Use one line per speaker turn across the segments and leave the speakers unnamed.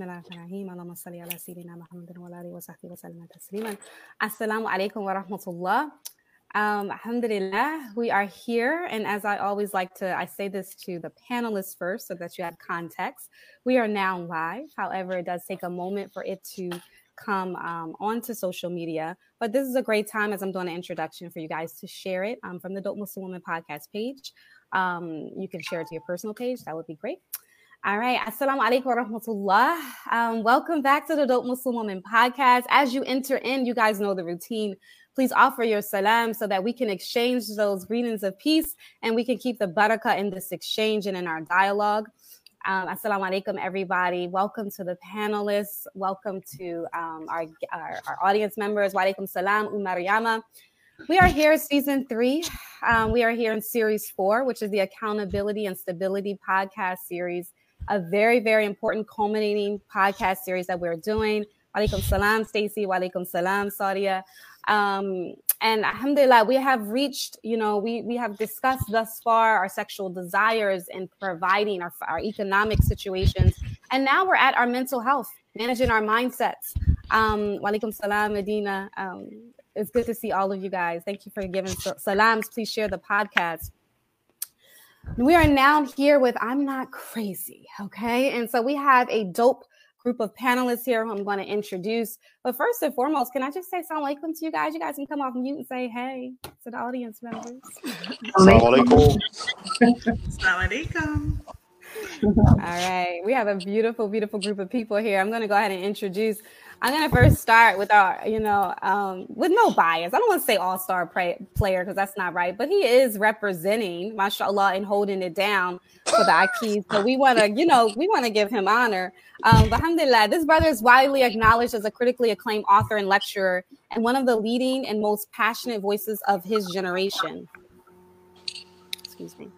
بسم الله الرحمن الرحيم اللهم صل على سيدنا محمد وعلى اله وصحبه وسلم تسليما السلام عليكم ورحمه الله um, alhamdulillah, we are here. And as I always like to, I say this to the panelists first so that you have context. We are now live. However, it does take a moment for it to come um, onto social media. But this is a great time as I'm doing an introduction for you guys to share it um, from the Dope Muslim Woman podcast page. Um, you can share it to your personal page. That would be great. All right. Assalamu alaikum wa rahmatullah. Um, welcome back to the Dope Muslim Woman podcast. As you enter in, you guys know the routine. Please offer your salam so that we can exchange those greetings of peace and we can keep the barakah in this exchange and in our dialogue. Um, assalamu alaikum, everybody. Welcome to the panelists. Welcome to um, our, our, our, audience members. Wa alaikum salam, Umar Yama. We are here, season three. Um, we are here in series four, which is the Accountability and Stability podcast series, a very, very important culminating podcast series that we're doing. Wa alaikum salam, Stacy. Wa alaikum salam, Sadia. Um, and alhamdulillah, we have reached, you know, we, we have discussed thus far our sexual desires and providing our, our economic situations. And now we're at our mental health, managing our mindsets. Um, Walaikum salam, Medina. Um, it's good to see all of you guys. Thank you for giving salams. Please share the podcast. We are now here with I'm Not Crazy. Okay. And so we have a dope group of panelists here who I'm going to introduce. But first and foremost, can I just say salam alaikum to you guys? You guys can come off mute and say hey to the audience members.
Salam alaikum.
Salam alaikum.
All right. We have a beautiful, beautiful group of people here. I'm going to go ahead and introduce I'm gonna first start with our, you know, um, with no bias. I don't want to say all-star player because that's not right, but he is representing, mashallah, and holding it down for the Akis. So we want to, you know, we want to give him honor. Um, alhamdulillah, this brother is widely acknowledged as a critically acclaimed author and lecturer, and one of the leading and most passionate voices of his generation. Excuse me.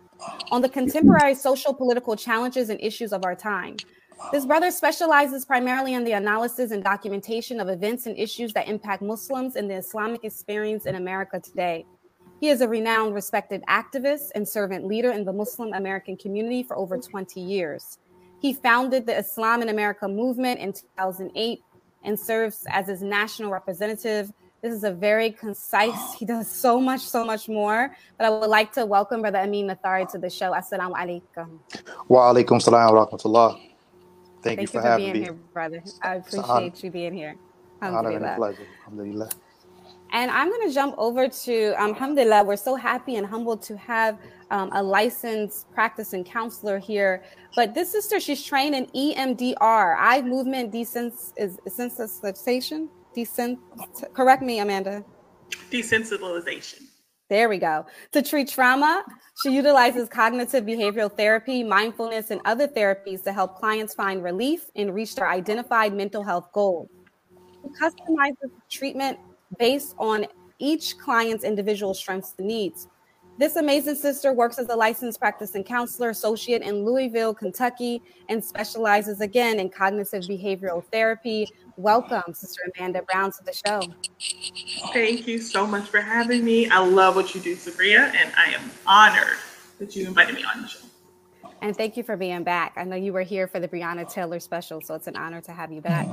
On the contemporary social political challenges and issues of our time. This brother specializes primarily in the analysis and documentation of events and issues that impact Muslims and the Islamic experience in America today. He is a renowned, respected activist and servant leader in the Muslim American community for over 20 years. He founded the Islam in America movement in 2008 and serves as its national representative. This is a very concise, he does so much, so much more. But I would like to welcome Brother Amin Nathari to the show. Assalamu alaikum.
Wa alaikum salam wa rahmatullah. Thank,
Thank
you for, having
being
me.
here, brother. I appreciate you being here.
Honor and a pleasure. Alhamdulillah.
And I'm going to jump over to um, Alhamdulillah. We're so happy and humbled to have um, a licensed practicing counselor here. But this sister, she's trained in EMDR, eye movement desens- is desensitization. Desens- correct me, Amanda.
Desensitization.
There we go. To treat trauma, she utilizes cognitive behavioral therapy, mindfulness, and other therapies to help clients find relief and reach their identified mental health goals. She customizes treatment based on each client's individual strengths and needs. This amazing sister works as a licensed practicing counselor associate in Louisville, Kentucky, and specializes again in cognitive behavioral therapy. Welcome, Sister Amanda Brown, to the show.
Thank you so much for having me. I love what you do, Sabria, and I am honored that you invited me on the show.
And thank you for being back. I know you were here for the Breonna Taylor special, so it's an honor to have you back.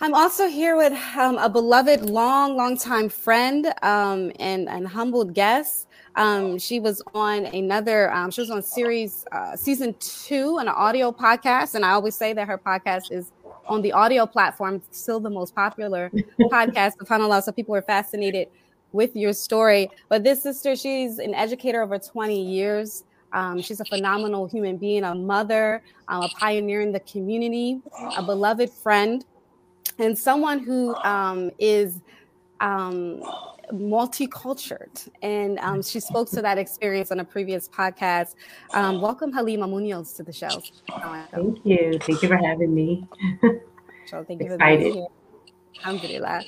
I'm also here with um, a beloved, long, long time friend um, and, and humbled guest. Um, she was on another, um, she was on series, uh, season two, an audio podcast. And I always say that her podcast is on the audio platform, still the most popular podcast, of subhanAllah. So people are fascinated with your story. But this sister, she's an educator over 20 years. Um, she's a phenomenal human being, a mother, um, a pioneer in the community, a beloved friend, and someone who um, is multicultural. And um, she spoke to that experience on a previous podcast. Um, welcome, Halima Munoz, to the show.
Thank you. Thank you for having me.
So thank you for being here. Alhamdulillah.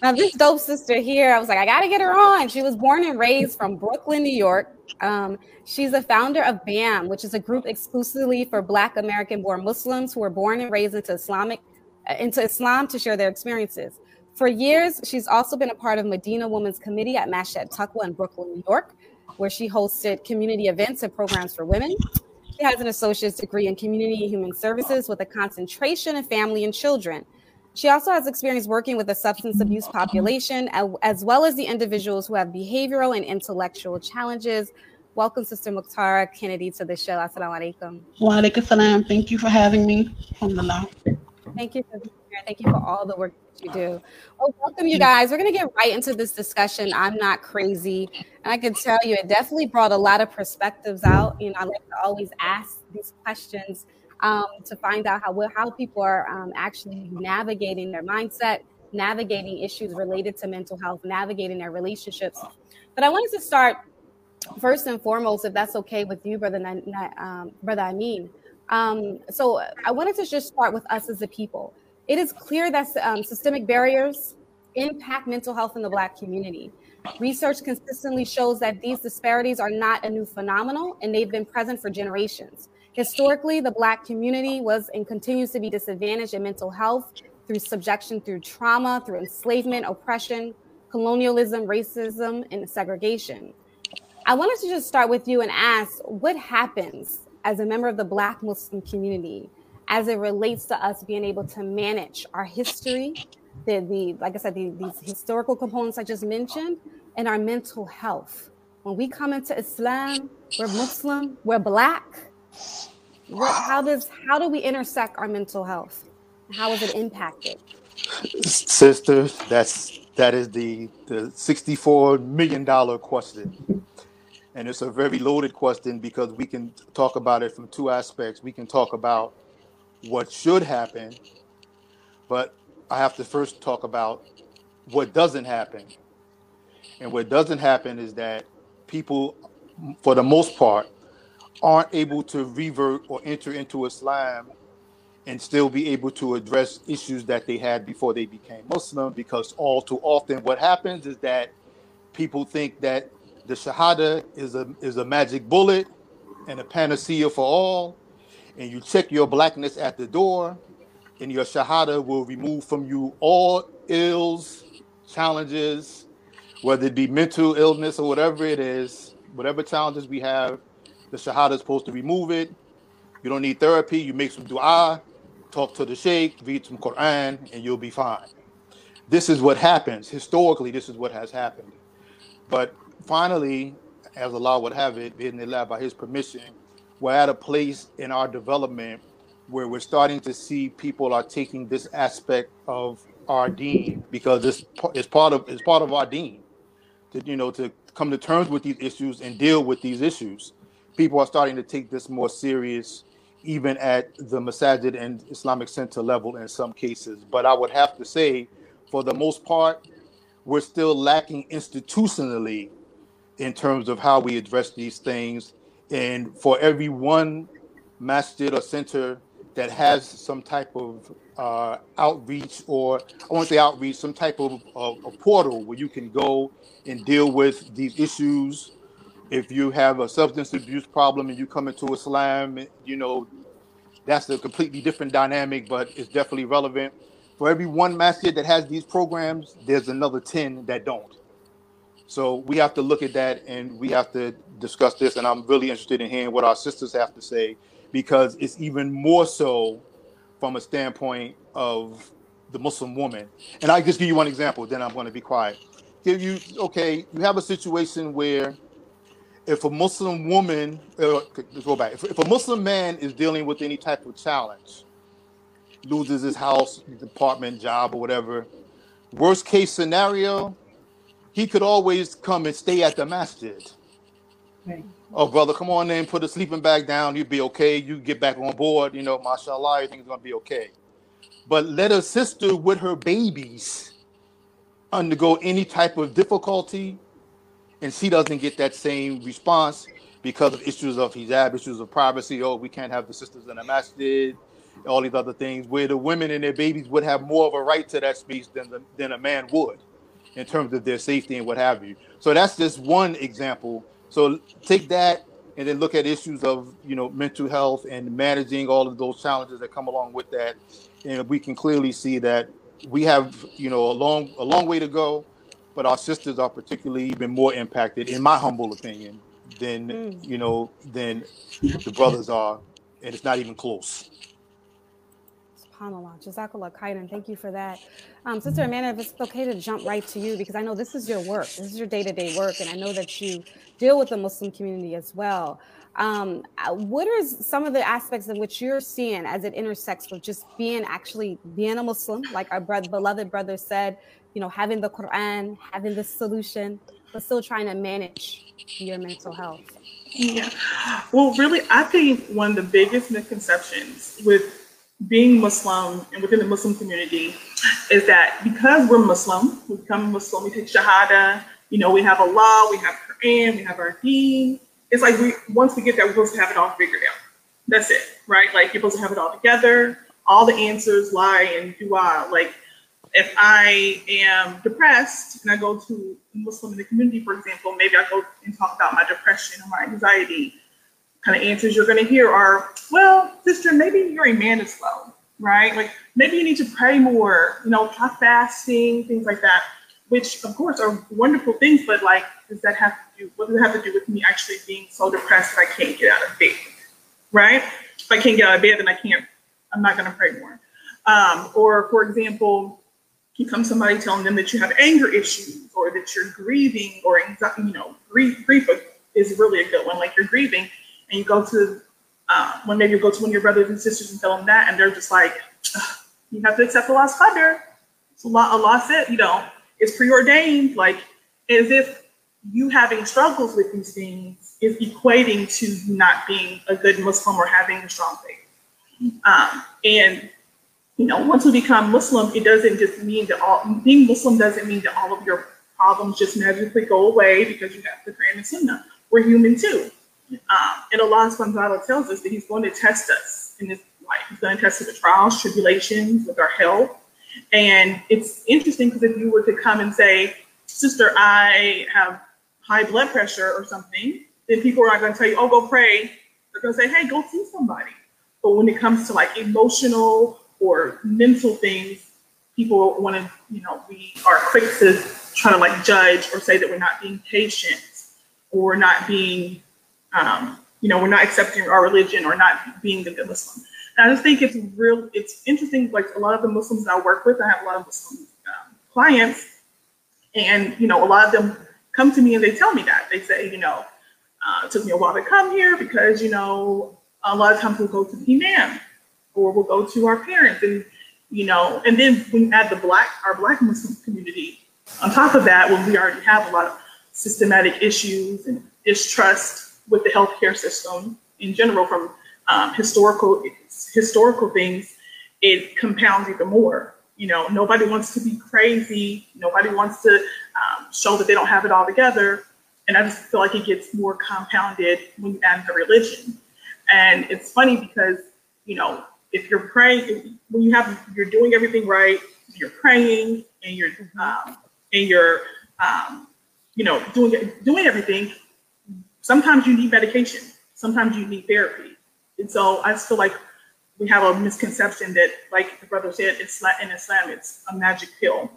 Now, this dope sister here, I was like, I got to get her on. She was born and raised from Brooklyn, New York. Um, she's a founder of BAM, which is a group exclusively for Black American born Muslims who were born and raised into Islamic uh, into Islam to share their experiences. For years, she's also been a part of Medina Women's Committee at Masjid Taqwa in Brooklyn, New York, where she hosted community events and programs for women. She has an associate's degree in community and human services with a concentration in family and children. She also has experience working with the substance abuse population, as well as the individuals who have behavioral and intellectual challenges. Welcome, Sister Mukhtar Kennedy, to the show. Assalamu alaikum.
Wa alaikum salam. Thank you for having me. Alhamdulillah.
Thank you for being here. Thank you for all the work you do. Well, welcome, you guys. We're going to get right into this discussion. I'm not crazy. And I can tell you, it definitely brought a lot of perspectives out. You know, I like to always ask these questions um, to find out how how people are um, actually navigating their mindset, navigating issues related to mental health, navigating their relationships. But I wanted to start first and foremost, if that's okay with you, brother, um, brother Amin. Um, so I wanted to just start with us as a people. It is clear that um, systemic barriers impact mental health in the Black community. Research consistently shows that these disparities are not a new phenomenon and they've been present for generations. Historically, the Black community was and continues to be disadvantaged in mental health through subjection through trauma, through enslavement, oppression, colonialism, racism, and segregation. I wanted to just start with you and ask what happens as a member of the Black Muslim community as it relates to us being able to manage our history, the, the like I said, the, these historical components I just mentioned, and our mental health. When we come into Islam, we're Muslim, we're Black what, how does how do we intersect our mental health? How is it impacted?
Sister, that's that is the the sixty-four million dollar question. And it's a very loaded question because we can talk about it from two aspects. We can talk about what should happen, but I have to first talk about what doesn't happen. And what doesn't happen is that people, for the most part, aren't able to revert or enter into Islam and still be able to address issues that they had before they became Muslim because all too often what happens is that people think that the shahada is a is a magic bullet and a panacea for all and you check your blackness at the door and your shahada will remove from you all ills challenges whether it be mental illness or whatever it is whatever challenges we have the Shahada is supposed to remove it. You don't need therapy. You make some dua, talk to the sheikh, read some Quran, and you'll be fine. This is what happens. Historically, this is what has happened. But finally, as Allah would have it, by His permission, we're at a place in our development where we're starting to see people are taking this aspect of our dean because it's, it's part of it's part of our dean to you know to come to terms with these issues and deal with these issues people are starting to take this more serious, even at the Masajid and Islamic Center level in some cases. But I would have to say, for the most part, we're still lacking institutionally in terms of how we address these things. And for every one masjid or center that has some type of uh, outreach, or I want to say outreach, some type of uh, a portal where you can go and deal with these issues if you have a substance abuse problem and you come into Islam, you know, that's a completely different dynamic, but it's definitely relevant. For every one masjid that has these programs, there's another 10 that don't. So we have to look at that and we have to discuss this. And I'm really interested in hearing what our sisters have to say because it's even more so from a standpoint of the Muslim woman. And I just give you one example, then I'm going to be quiet. Give you okay, you have a situation where if a Muslim woman, uh, let's go back. If, if, a Muslim man is dealing with any type of challenge, loses his house, department, job, or whatever, worst case scenario, he could always come and stay at the masjid. Right. Oh, brother, come on in, put a sleeping bag down. You'll be okay. You get back on board. You know, mashallah, everything's going to be okay. But let a sister with her babies undergo any type of difficulty, and she doesn't get that same response because of issues of hijab, issues of privacy. Oh, we can't have the sisters in the masjid, all these other things. Where the women and their babies would have more of a right to that space than the, than a man would, in terms of their safety and what have you. So that's just one example. So take that and then look at issues of you know mental health and managing all of those challenges that come along with that, and we can clearly see that we have you know a long a long way to go but our sisters are particularly even more impacted, in my humble opinion, than mm. you know than the brothers are, and it's not even close.
SubhanAllah. Jazakallah khairan. Thank you for that. Um, Sister Amanda, if it's okay to jump right to you, because I know this is your work, this is your day to day work, and I know that you deal with the Muslim community as well. Um, uh, what are some of the aspects of which you're seeing as it intersects with just being actually being a Muslim, like our beloved brother said, you know, having the Quran, having the solution, but still trying to manage your mental health?
Yeah. Well, really, I think one of the biggest misconceptions with being Muslim and within the Muslim community is that because we're Muslim, we become Muslim, we take Shahada, you know, we have Allah, we have Quran, we have our Deen. It's like we once we get there, we're supposed to have it all figured out. That's it, right? Like you're supposed to have it all together. All the answers lie in dua. Like if I am depressed and I go to a Muslim in the community, for example, maybe I go and talk about my depression or my anxiety kind of answers you're going to hear are, well, sister, maybe your iman is low, right? Like maybe you need to pray more, you know, try fasting, things like that, which of course are wonderful things, but like, does that have to do, what does it have to do with me actually being so depressed that I can't get out of bed, right? If I can't get out of bed, then I can't, I'm not going to pray more. Um, or for example, you come somebody telling them that you have anger issues or that you're grieving or anxiety, you know, grief, grief is really a good one. Like you're grieving and you go to uh, when maybe you go to one of your brothers and sisters and tell them that, and they're just like, you have to accept Allah's qadr. So Allah, Allah said, you know, it's preordained. Like as if you having struggles with these things is equating to not being a good Muslim or having a strong faith. Um, and you know, once we become Muslim, it doesn't just mean that all being Muslim doesn't mean that all of your problems just magically go away because you have the Quran and Sunnah. We're human too. Um, and Allah subhanahu tells us that He's going to test us in this life. He's going to test us with trials, tribulations, with our health. And it's interesting because if you were to come and say, Sister, I have high blood pressure or something, then people are not going to tell you, oh, go pray. They're going to say, hey, go see somebody. But when it comes to like emotional or mental things, people want to, you know, we are quick to try to like judge or say that we're not being patient or not being um, you know, we're not accepting our religion or not being the good Muslim. And I just think it's real, it's interesting. Like a lot of the Muslims that I work with, I have a lot of Muslim um, clients, and you know, a lot of them come to me and they tell me that they say, you know, uh, it took me a while to come here because you know, a lot of times we'll go to the imam or we'll go to our parents, and you know, and then you add the black, our black Muslim community on top of that, when we already have a lot of systematic issues and distrust with the healthcare system in general from um, historical historical things, it compounds even more. You know, nobody wants to be crazy. Nobody wants to um, show that they don't have it all together. And I just feel like it gets more compounded when you add the religion. And it's funny because, you know, if you're praying, when you have, you're doing everything right, you're praying and you're, um, and you're, um, you know, doing doing everything, sometimes you need medication, sometimes you need therapy. And so I feel like we have a misconception that, like the brother said, it's not in Islam, it's a magic pill.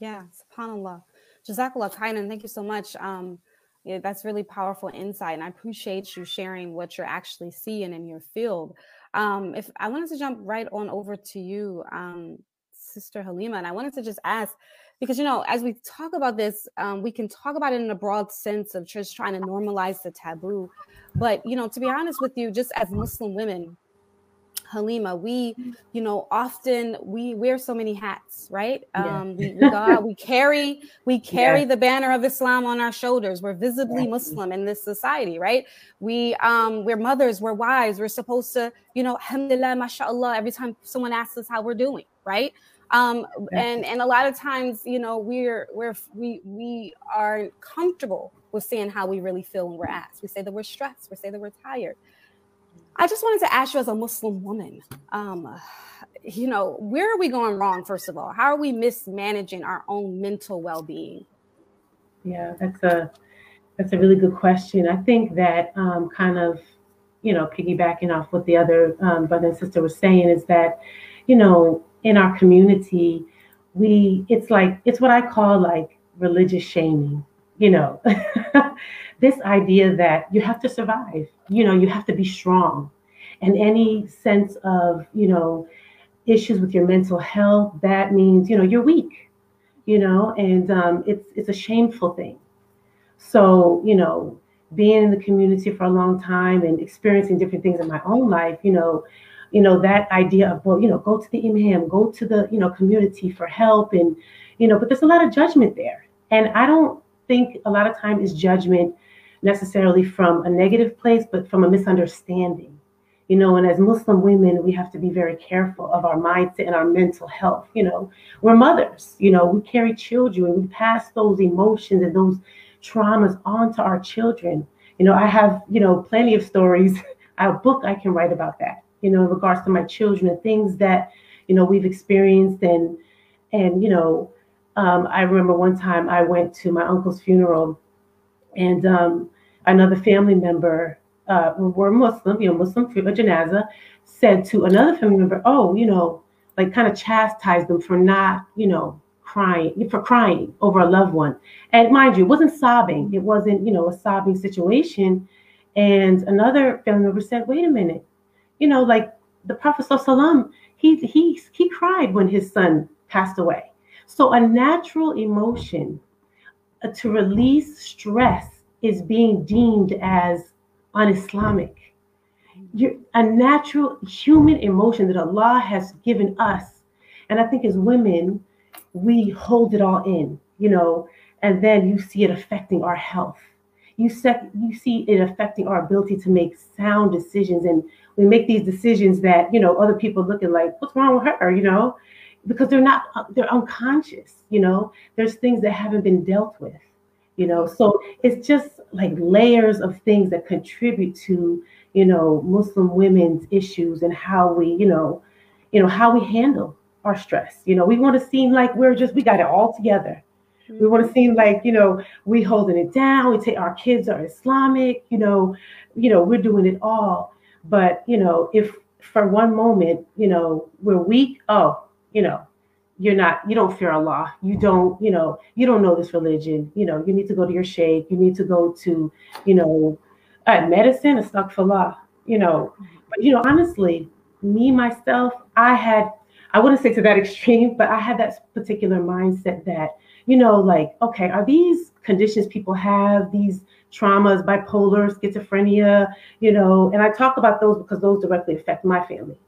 Yeah, subhanAllah. Jazakallah khairan. Thank you so much. Um, yeah, that's really powerful insight. And I appreciate you sharing what you're actually seeing in your field. Um, if I wanted to jump right on over to you, um, Sister Halima, and I wanted to just ask because you know as we talk about this um, we can talk about it in a broad sense of just trying to normalize the taboo. But you know to be honest with you just as muslim women halima we you know often we wear so many hats right? Yeah. um we, we, got, we carry we carry yeah. the banner of islam on our shoulders. We're visibly muslim in this society right? We um we're mothers we're wives we're supposed to you know alhamdulillah mashallah every time someone asks us how we're doing right um, and and a lot of times you know we're we're we we are comfortable with saying how we really feel when we're asked. We say that we're stressed. We say that we're tired. I just wanted to ask you as a muslim woman um, you know where are we going wrong first of all? How are we mismanaging our own mental well-being?
Yeah that's a that's a really good question. I think that um, kind of you know piggybacking off what the other um, brother and sister was saying is that you know in our community, we it's like it's what I call like religious shaming. you know, this idea that you have to survive, you know, you have to be strong. And any sense of, you know, issues with your mental health, that means, you know, you're weak, you know, and um, it's it's a shameful thing. So, you know, being in the community for a long time and experiencing different things in my own life, you know, you know, that idea of, well, you know, go to the imam, go to the, you know, community for help and, you know, but there's a lot of judgment there. And I don't think a lot of time is judgment necessarily from a negative place, but from a misunderstanding. You know, and as Muslim women, we have to be very careful of our mindset and our mental health. You know, we're mothers, you know, we carry children, we pass those emotions and those traumas on to our children. You know, I have, you know, plenty of stories, a book I can write about that, you know, in regards to my children and things that, you know, we've experienced and and you know, um, I remember one time I went to my uncle's funeral and um, another family member uh, were Muslim, you know, Muslim janaza, said to another family member, "Oh, you know, like kind of chastised them for not, you know, crying for crying over a loved one. And mind you, it wasn't sobbing. It wasn't, you know, a sobbing situation. And another family member said, "Wait a minute, you know, like the Prophet Sallallahu he he he cried when his son passed away. So a natural emotion uh, to release stress is being deemed as un-Islamic. You're, a natural human emotion that Allah has given us. And I think as women, we hold it all in, you know, and then you see it affecting our health. You, set, you see it affecting our ability to make sound decisions. And we make these decisions that, you know, other people looking like, what's wrong with her, you know? Because they're not, they're unconscious, you know? There's things that haven't been dealt with you know so it's just like layers of things that contribute to you know muslim women's issues and how we you know you know how we handle our stress you know we want to seem like we're just we got it all together mm-hmm. we want to seem like you know we holding it down we take our kids are islamic you know you know we're doing it all but you know if for one moment you know we're weak oh you know you're not you don't fear Allah. You don't, you know, you don't know this religion. You know, you need to go to your sheikh, you need to go to, you know, uh, medicine, astaghfirullah, you know. But you know, honestly, me myself, I had I wouldn't say to that extreme, but I had that particular mindset that, you know, like, okay, are these conditions people have, these traumas, bipolar, schizophrenia, you know, and I talk about those because those directly affect my family.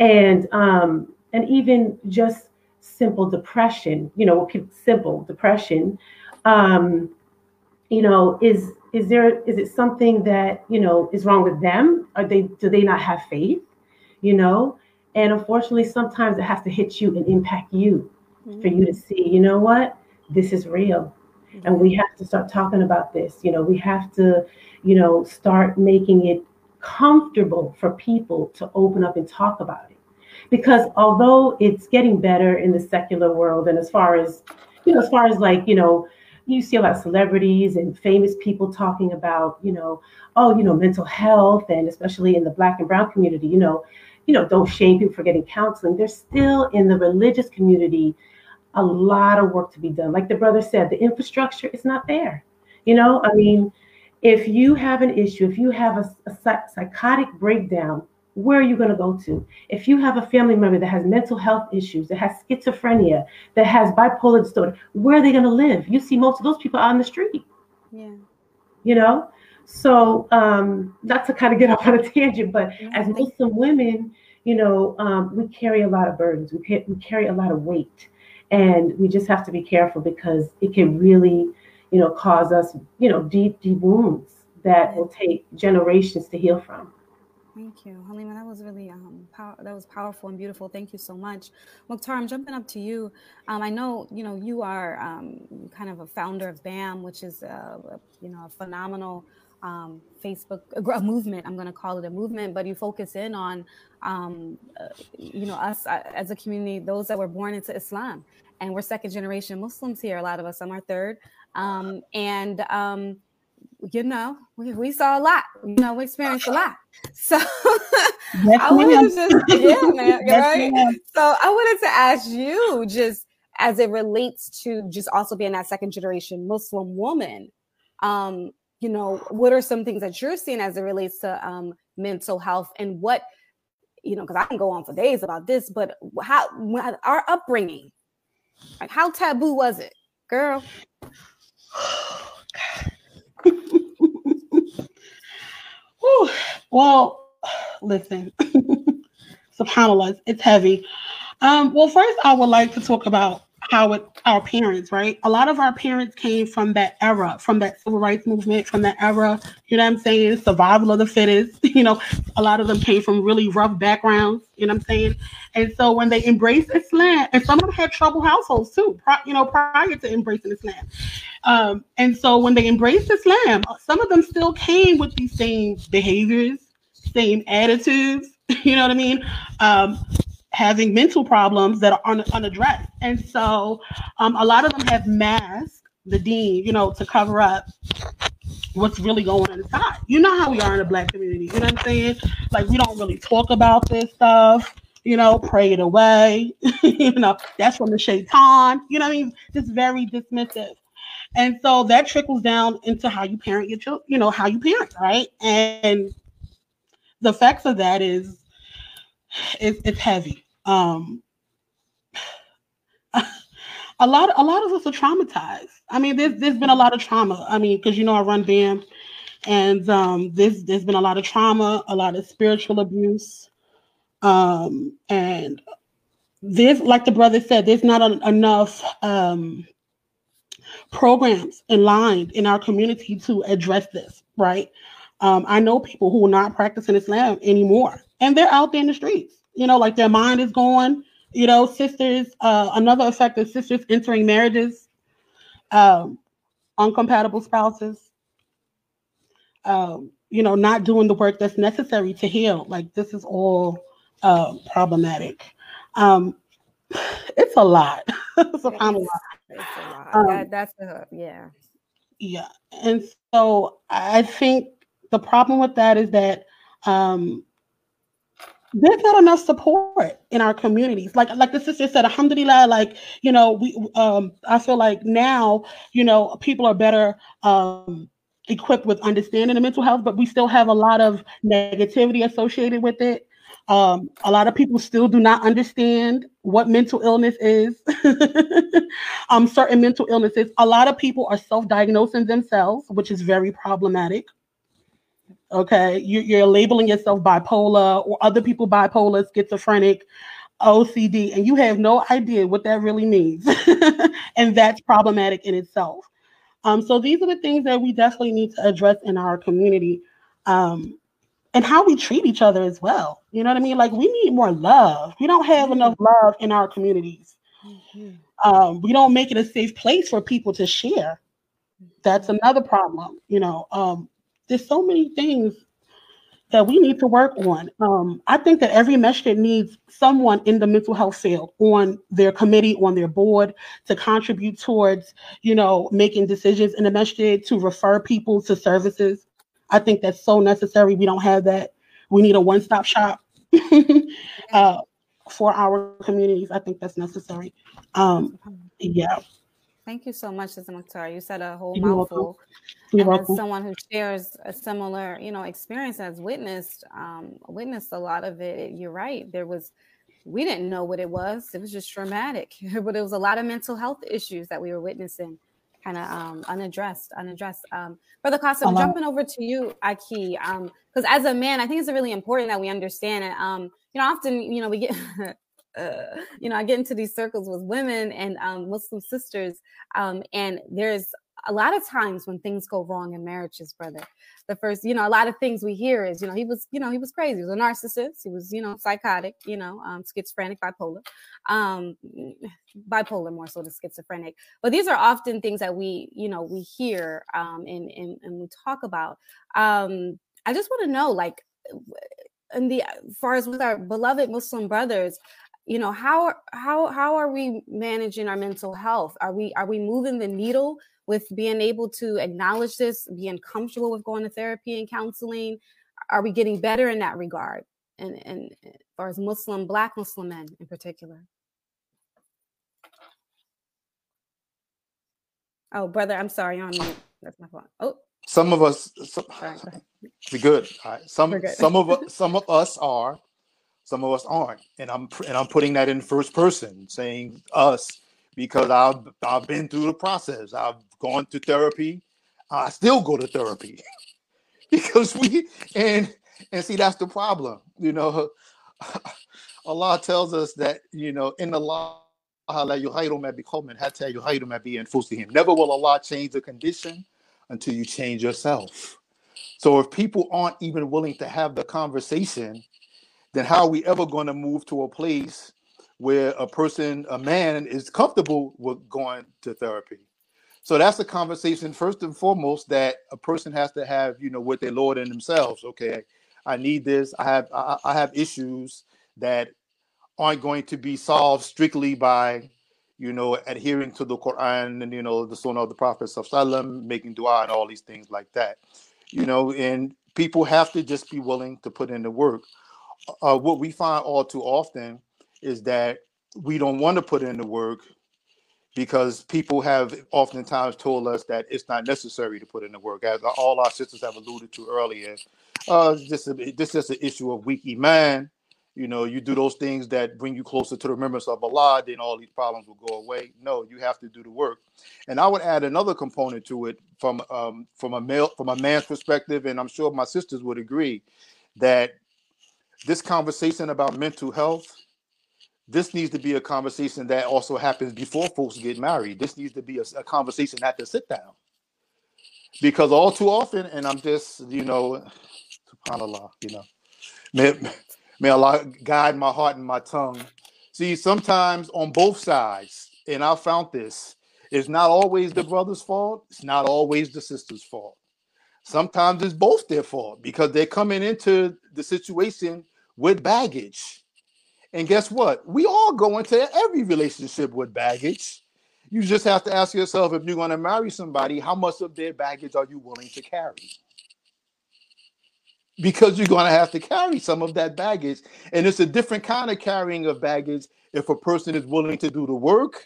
And um, and even just simple depression, you know, simple depression, um, you know, is is there is it something that you know is wrong with them? Are they do they not have faith? You know, and unfortunately, sometimes it has to hit you and impact you mm-hmm. for you to see. You know what? This is real, mm-hmm. and we have to start talking about this. You know, we have to, you know, start making it comfortable for people to open up and talk about it because although it's getting better in the secular world and as far as you know as far as like you know you see a lot of celebrities and famous people talking about you know oh you know mental health and especially in the black and brown community you know you know don't shame people for getting counseling there's still in the religious community a lot of work to be done like the brother said the infrastructure is not there you know i mean if you have an issue if you have a, a psychotic breakdown where are you going to go to? If you have a family member that has mental health issues, that has schizophrenia, that has bipolar disorder, where are they going to live? You see most of those people out on the street.
Yeah.
You know? So, um, not to kind of get off on a tangent, but yeah, as Muslim women, you know, um, we carry a lot of burdens. We, we carry a lot of weight. And we just have to be careful because it can really, you know, cause us, you know, deep, deep wounds that will take generations to heal from.
Thank you, Halima. That was really um, pow- that was powerful and beautiful. Thank you so much, Mukhtar. I'm jumping up to you. Um, I know you know you are um, kind of a founder of BAM, which is uh, you know a phenomenal um, Facebook a movement. I'm going to call it a movement, but you focus in on um, uh, you know us uh, as a community, those that were born into Islam, and we're second generation Muslims here. A lot of us, some are third, um, and you know, we, we saw a lot. You know, we experienced a lot. So I wanted to just, yeah, man, right? So I wanted to ask you, just as it relates to just also being that second generation Muslim woman, um, you know, what are some things that you're seeing as it relates to um, mental health and what, you know, because I can go on for days about this, but how our upbringing, like how taboo was it, girl?
well, listen, subhanallah, it's heavy. Um, well, first, I would like to talk about how it, our parents, right? A lot of our parents came from that era, from that civil rights movement, from that era. You know what I'm saying? Survival of the fittest. You know, a lot of them came from really rough backgrounds. You know what I'm saying? And so when they embraced Islam, and some of them had troubled households too. you know, prior to embracing Islam. Um, and so when they embraced Islam, some of them still came with these same behaviors, same attitudes. You know what I mean? Um, having mental problems that are un- unaddressed. And so um, a lot of them have masked the dean, you know, to cover up what's really going on inside. You know how we are in the black community. You know what I'm saying? Like we don't really talk about this stuff. You know, pray it away. you know, that's from the shaitan. You know what I mean? Just very dismissive. And so that trickles down into how you parent your children, you know, how you parent, right? And the effects of that is it's, it's heavy. Um, a lot, a lot of us are traumatized. I mean, there's there's been a lot of trauma. I mean, because you know I run BAM, and um, there's there's been a lot of trauma, a lot of spiritual abuse, um, and there's like the brother said, there's not enough um, programs in line in our community to address this. Right? Um, I know people who are not practicing Islam anymore, and they're out there in the streets you know, like their mind is going. You know, sisters, uh, another effect is sisters entering marriages, um, uncompatible spouses, um, you know, not doing the work that's necessary to heal. Like this is all uh, problematic. Um, it's a lot. it's a, lot.
It's a lot. Um, that, that's a, yeah.
Yeah. And so I think the problem with that is that um, there's not enough support in our communities. Like like the sister said, alhamdulillah, like, you know, we um I feel like now, you know, people are better um equipped with understanding the mental health, but we still have a lot of negativity associated with it. Um, a lot of people still do not understand what mental illness is. um, certain mental illnesses. A lot of people are self-diagnosing themselves, which is very problematic. Okay, you, you're labeling yourself bipolar or other people bipolar, schizophrenic, OCD, and you have no idea what that really means. and that's problematic in itself. Um, so these are the things that we definitely need to address in our community. Um, and how we treat each other as well. You know what I mean? Like we need more love. We don't have enough love in our communities. Mm-hmm. Um, we don't make it a safe place for people to share. That's another problem. You know, um, there's so many things that we need to work on. Um, I think that every masjid needs someone in the mental health field on their committee, on their board, to contribute towards, you know, making decisions in the masjid, to refer people to services. I think that's so necessary. We don't have that. We need a one-stop shop uh, for our communities. I think that's necessary. Um, yeah.
Thank you so much, Sister Mukhtar. You said a whole You're mouthful. And as someone who shares a similar, you know, experience has witnessed, um, witnessed a lot of it. You're right. There was, we didn't know what it was. It was just traumatic, but it was a lot of mental health issues that we were witnessing, kind of um, unaddressed, unaddressed. Um, Brother Costa, I'm jumping over to you, Aki, Um, because um, as a man, I think it's really important that we understand it. Um, you know, often, you know, we get uh, you know, I get into these circles with women and um, Muslim sisters, um, and there's a lot of times when things go wrong in marriages, brother. The first, you know, a lot of things we hear is, you know, he was, you know, he was crazy. He was a narcissist. He was, you know, psychotic. You know, um, schizophrenic, bipolar, um, bipolar more so than schizophrenic. But these are often things that we, you know, we hear um, and, and and we talk about. Um, I just want to know, like, in the as far as with our beloved Muslim brothers, you know how how how are we managing our mental health are we are we moving the needle with being able to acknowledge this being comfortable with going to therapy and counseling are we getting better in that regard and and as far as muslim black muslim men in particular Oh, brother, I'm sorry. on mute. That's my fault. Oh.
Some of us, some,
Sorry,
good. Right. Some
good.
some of us some of us are, some of us aren't, and I'm and I'm putting that in first person, saying us because I've I've been through the process. I've gone to therapy. I still go to therapy because we and and see that's the problem. You know, Allah tells us that you know inna Allah. Never will Allah change the condition until you change yourself. So if people aren't even willing to have the conversation, then how are we ever going to move to a place where a person, a man, is comfortable with going to therapy? So that's a conversation first and foremost that a person has to have, you know, with their Lord and themselves. Okay, I need this. I have I, I have issues that aren't going to be solved strictly by you know adhering to the quran and you know the sunnah of the prophet sallam, making dua and all these things like that you know and people have to just be willing to put in the work uh, what we find all too often is that we don't want to put in the work because people have oftentimes told us that it's not necessary to put in the work as all our sisters have alluded to earlier uh, this, this is an issue of weak iman you know, you do those things that bring you closer to the remembrance of Allah, then all these problems will go away. No, you have to do the work. And I would add another component to it from um, from a male from a man's perspective, and I'm sure my sisters would agree that this conversation about mental health, this needs to be a conversation that also happens before folks get married. This needs to be a, a conversation at the sit down. Because all too often, and I'm just, you know, subhanAllah, you know, May Allah guide my heart and my tongue. See, sometimes on both sides, and I found this, it's not always the brother's fault, it's not always the sister's fault. Sometimes it's both their fault because they're coming into the situation with baggage. And guess what? We all go into every relationship with baggage. You just have to ask yourself if you're going to marry somebody, how much of their baggage are you willing to carry? because you're going to have to carry some of that baggage. And it's a different kind of carrying of baggage if a person is willing to do the work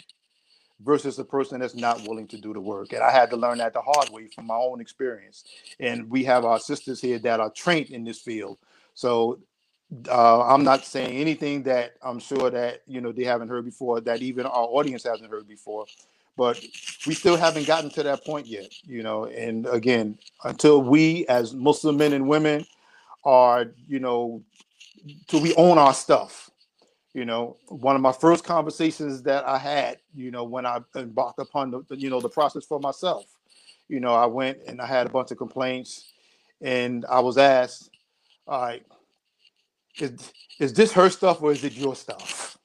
versus a person that's not willing to do the work. And I had to learn that the hard way from my own experience. And we have our sisters here that are trained in this field. So uh, I'm not saying anything that I'm sure that you know they haven't heard before, that even our audience hasn't heard before. But we still haven't gotten to that point yet, you know. And again, until we as Muslim men and women are, you know, till we own our stuff. You know, one of my first conversations that I had, you know, when I embarked upon the, you know, the process for myself, you know, I went and I had a bunch of complaints, and I was asked, "All right, is is this her stuff or is it your stuff?"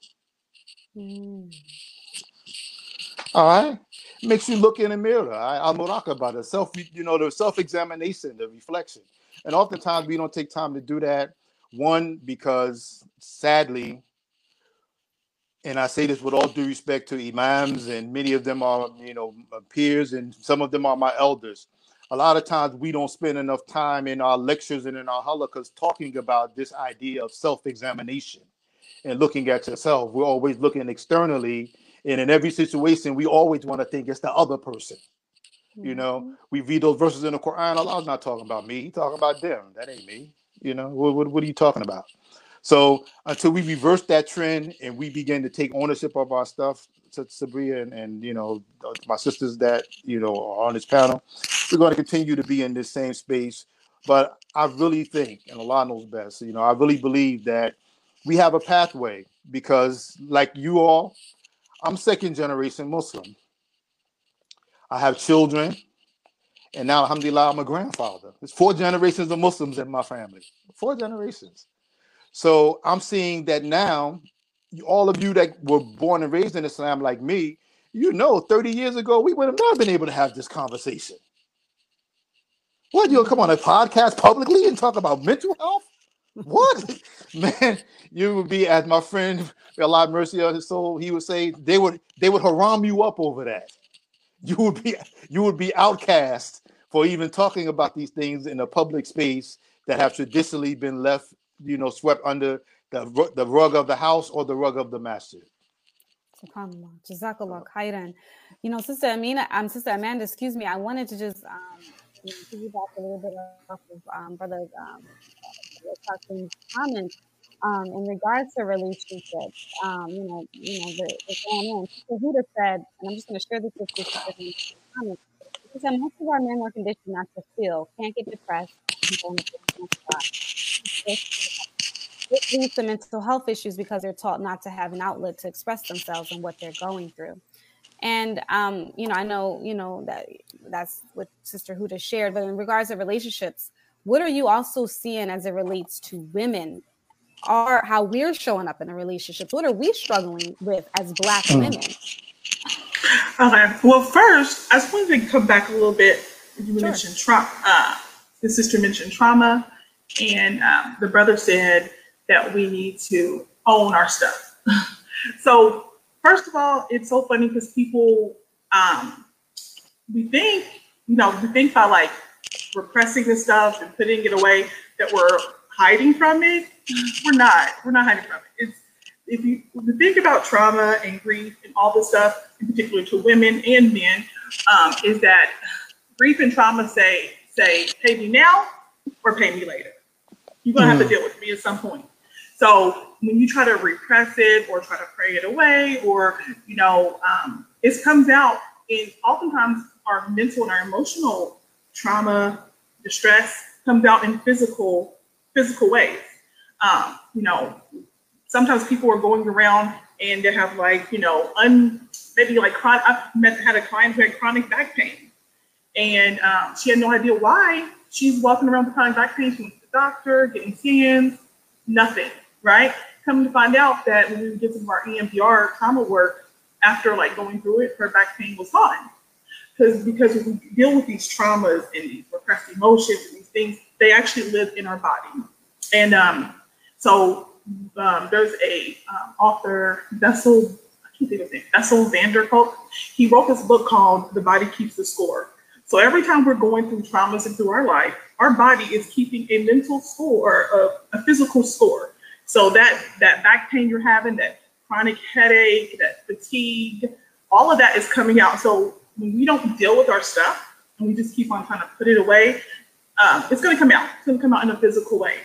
Mm. All right, makes you look in the mirror. I, I'm about it. Self, you know, the self examination, the reflection. And oftentimes we don't take time to do that. One, because sadly, and I say this with all due respect to imams, and many of them are, you know, peers, and some of them are my elders. A lot of times we don't spend enough time in our lectures and in our halakas talking about this idea of self-examination and looking at yourself. We're always looking externally, and in every situation, we always want to think it's the other person. You know, mm-hmm. we read those verses in the Quran. Allah's not talking about me. He's talking about them. That ain't me. You know, what, what, what are you talking about? So until we reverse that trend and we begin to take ownership of our stuff, Sabria and, and you know my sisters that you know are on this panel, we're going to continue to be in this same space. But I really think, and Allah knows best, you know, I really believe that we have a pathway because, like you all, I'm second generation Muslim. I have children, and now, alhamdulillah, I'm a grandfather. There's four generations of Muslims in my family, four generations. So I'm seeing that now, all of you that were born and raised in Islam like me, you know, 30 years ago, we would have never been able to have this conversation. What, you'll come on a podcast publicly and talk about mental health? What? Man, you would be, as my friend, Allah mercy on his soul, he would say, they would they would haram you up over that you would be you would be outcast for even talking about these things in a public space that have traditionally been left, you know, swept under the the rug of the house or the rug of the master.
SubhanAllah. Jazakallah khairan. You know, Sister Amina, um, Sister Amanda, excuse me, I wanted to just um, you know, piggyback a little bit off of um, Brother um, comments um, in regards to relationships. Um, you know, you know, the, the. Sister Huda said, and I'm just going to share this with you. Sister comments. She said most of our men were conditioned not to feel, can't get depressed, it leads to mental health issues because they're taught not to have an outlet to express themselves and what they're going through. And um, you know, I know you know that that's what Sister Huda shared. But in regards to relationships, what are you also seeing as it relates to women? Or how we're showing up in a relationship? What are we struggling with as Black mm. women?
Okay. Well, first, I just wanted to come back a little bit. You sure. mentioned trauma. Uh, the sister mentioned trauma, and um, the brother said that we need to own our stuff. so, first of all, it's so funny because people, um, we think, you know, we think by like repressing this stuff and putting it away that we're hiding from it. We're not. We're not hiding from it. It's if you, you think about trauma and grief and all this stuff, in particular to women and men, um, is that grief and trauma say say pay me now or pay me later. You're gonna mm. have to mm. deal with me at some point. So when you try to repress it or try to pray it away, or you know, um, it comes out in oftentimes our mental and our emotional trauma, distress comes out in physical physical ways. Um, you know, sometimes people are going around and they have like you know un maybe like I've met, had a client who had chronic back pain, and um, she had no idea why. She's walking around with chronic back pain. She went to the doctor, getting scans, nothing right? Come to find out that when we did some of our EMDR trauma work, after like going through it, her back pain was gone. Because because we deal with these traumas and these repressed emotions and these things, they actually live in our body. And um, so um, there's a um, author, Bessel, I can't think of his name, Bessel van der Kolk. He wrote this book called The Body Keeps the Score. So every time we're going through traumas and through our life, our body is keeping a mental score, a, a physical score. So that that back pain you're having, that chronic headache, that fatigue, all of that is coming out. So when we don't deal with our stuff and we just keep on trying to put it away, um, it's going to come out. It's going to come out in a physical way.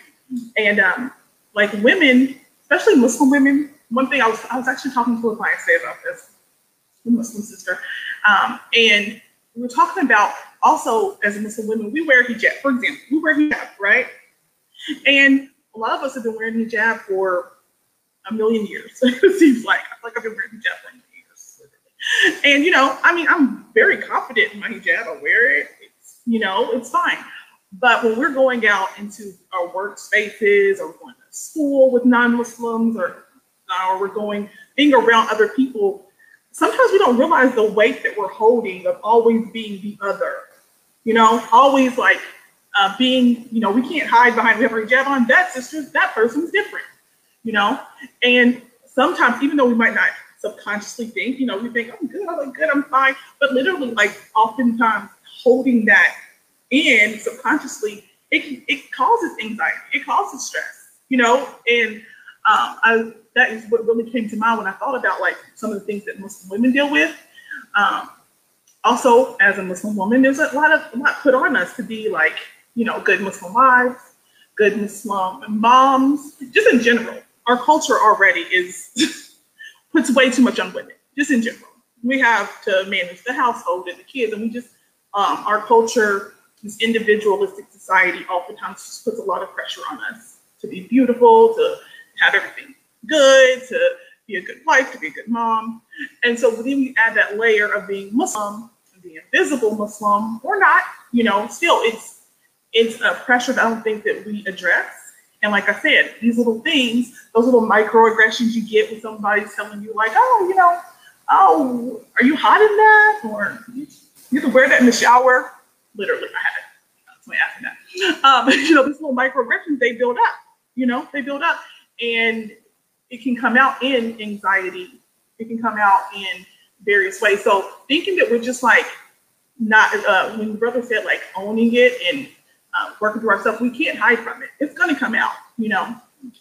And um, like women, especially Muslim women, one thing I was I was actually talking to a client today about this, a Muslim sister, um, and we were talking about also as Muslim women, we wear hijab. For example, we wear hijab, right? And a lot of us have been wearing hijab for a million years. it seems like like I've been wearing hijab for years. And you know, I mean, I'm very confident in my hijab. I wear it. It's you know, it's fine. But when we're going out into our workspaces or going school with non-Muslims or or we're going being around other people, sometimes we don't realize the weight that we're holding of always being the other. You know, always like uh, being, you know, we can't hide behind we have our hijab on. That sister, that person's different, you know. And sometimes, even though we might not subconsciously think, you know, we think I'm good, I look good, I'm fine, but literally, like, oftentimes holding that in subconsciously, it it causes anxiety, it causes stress, you know. And um, I that is what really came to mind when I thought about like some of the things that Muslim women deal with. Um, also, as a Muslim woman, there's a lot of a lot put on us to be like you know, good Muslim wives, good Muslim moms, just in general. Our culture already is puts way too much on women, just in general. We have to manage the household and the kids, and we just um, our culture, this individualistic society, oftentimes just puts a lot of pressure on us to be beautiful, to have everything good, to be a good wife, to be a good mom. And so then you add that layer of being Muslim, the invisible Muslim, or not, you know, still it's it's a pressure that I don't think that we address. And like I said, these little things, those little microaggressions you get when somebody's telling you, like, oh, you know, oh, are you hot in that? Or you can wear that in the shower. Literally, I had somebody asking that. Um, you know, these little microaggressions, they build up, you know, they build up. And it can come out in anxiety. It can come out in various ways. So thinking that we're just like not, uh, when brother said like owning it and uh, working through ourselves, we can't hide from it. It's to come out, you know.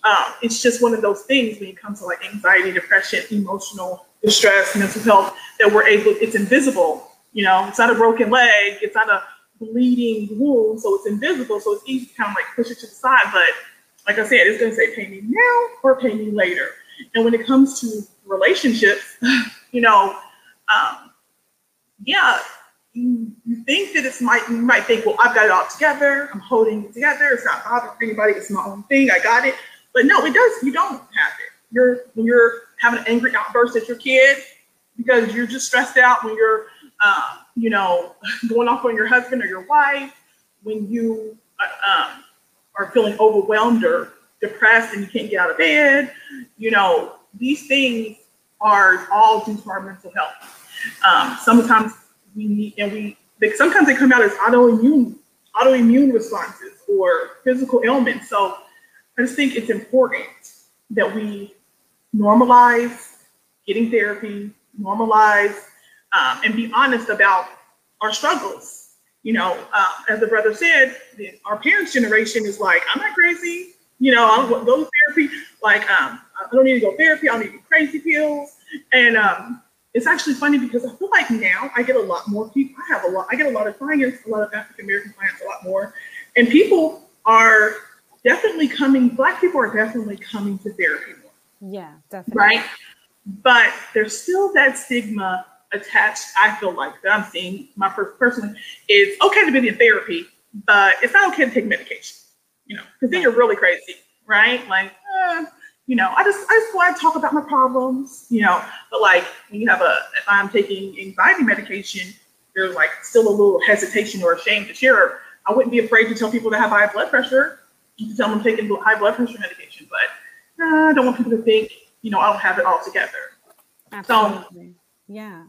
um, it's just one of those things when it comes to like anxiety, depression, emotional distress, mental health that we're able. It's invisible. You know, it's not a broken leg. It's not a bleeding wound, so it's invisible. So it's easy to kind of like push it to the side. But like I said, it's going to say pay me now or pay me later. And when it comes to relationships, you know, um, yeah, you, think that it's might you might think, well, I've got it all together. I'm holding it together. It's not bothering anybody. It's my own thing. I got it. But no, it does. You don't have it. You're when you're having an angry outburst at your kid because you're just stressed out when you're, uh, you know, going off on your husband or your wife. When you uh, um, are feeling overwhelmed or depressed and you can't get out of bed, you know, these things are all due to our mental health. Um, sometimes we need, and we, they, sometimes they come out as autoimmune, autoimmune responses or physical ailments. So I just think it's important that we normalize getting therapy, normalize, um, and be honest about our struggles. You know, uh, as the brother said, the, our parents' generation is like, I'm not crazy. You know, I don't go to therapy. Like, um, I don't need to go therapy. I don't need crazy pills. And um, it's actually funny because I feel like now I get a lot more people. I have a lot. I get a lot of clients, a lot of African American clients, a lot more, and people are definitely coming. Black people are definitely coming to therapy more.
Yeah, definitely.
Right, but there's still that stigma attached. I feel like that I'm seeing my first personally. It's okay to be in therapy, but it's not okay to take medication. You know, because then you're really crazy, right? Like. Uh, you know, I just I just want to talk about my problems, you know. But like when you have a if I'm taking anxiety medication, there's like still a little hesitation or shame to share. I wouldn't be afraid to tell people that have high blood pressure, to tell them I'm taking high blood pressure medication, but uh, I don't want people to think, you know, I don't have it all together.
Absolutely. So, yeah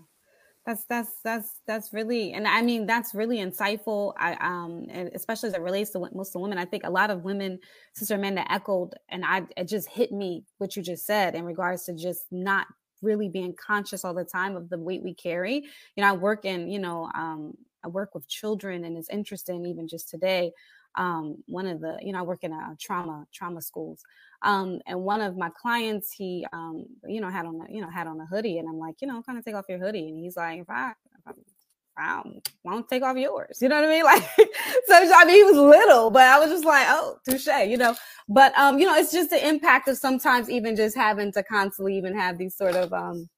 that's that's that's that's really and i mean that's really insightful. I um especially as it relates to muslim women i think a lot of women sister amanda echoed and i it just hit me what you just said in regards to just not really being conscious all the time of the weight we carry. You know i work in you know um i work with children and it's interesting even just today um one of the you know i work in a trauma trauma schools um, and one of my clients, he, um, you know, had on, a, you know, had on a hoodie, and I'm like, you know, kind of take off your hoodie, and he's like, if I, if I I won't take off yours. You know what I mean? Like, so I mean, he was little, but I was just like, oh, touche, you know. But um, you know, it's just the impact of sometimes even just having to constantly even have these sort of um